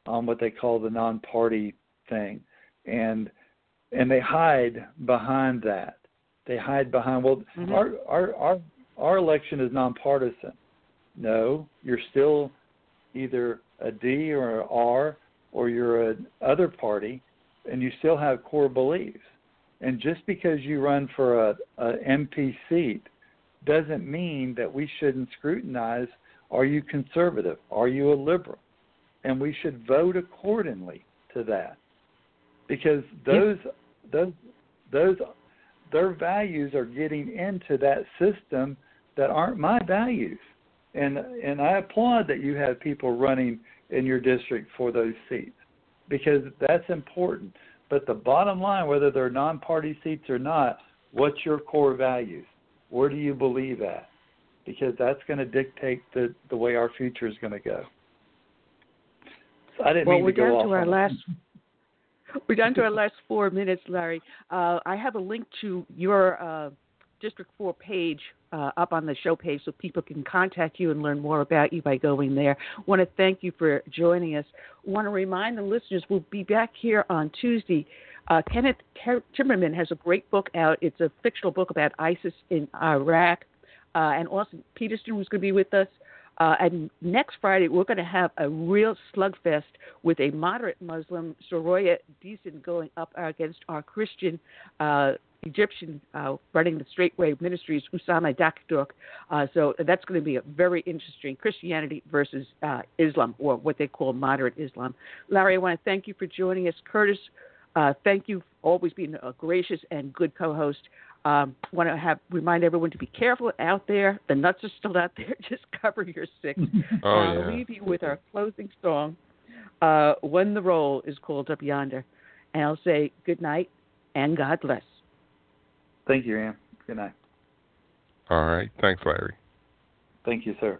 on what they call the non-party thing, and and they hide behind that. They hide behind well, mm-hmm. our our our our election is nonpartisan. No, you're still either a D or an R, or you're a other party, and you still have core beliefs. And just because you run for a, a MP seat doesn't mean that we shouldn't scrutinize are you conservative? Are you a liberal? And we should vote accordingly to that. Because those those those their values are getting into that system that aren't my values. And and I applaud that you have people running in your district for those seats because that's important. But the bottom line, whether they're non-party seats or not, what's your core values? Where do you believe at? Because that's going to dictate the the way our future is going to go. So I didn't well, mean we're to go down to our last. We're down to our last four minutes, Larry. Uh, I have a link to your uh, District 4 page uh, up on the show page so people can contact you and learn more about you by going there. want to thank you for joining us. want to remind the listeners we'll be back here on Tuesday. Uh, Kenneth Timmerman has a great book out. It's a fictional book about ISIS in Iraq. Uh, and Austin Petersen was going to be with us. Uh, and next Friday, we're going to have a real slugfest with a moderate Muslim, Soraya Deason, going up against our Christian uh, Egyptian uh, running the Straight Way Ministries, Usama Dakdok. Uh, so that's going to be a very interesting Christianity versus uh, Islam, or what they call moderate Islam. Larry, I want to thank you for joining us. Curtis, uh, thank you for always being a gracious and good co-host. Um, want to have remind everyone to be careful out there. The nuts are still out there. Just cover your six. oh, uh, yeah. leave you with our closing song, uh, "When the Roll is Called Up Yonder," and I'll say good night and God bless. Thank you, Ann. Good night. All right. Thanks, Larry. Thank you, sir.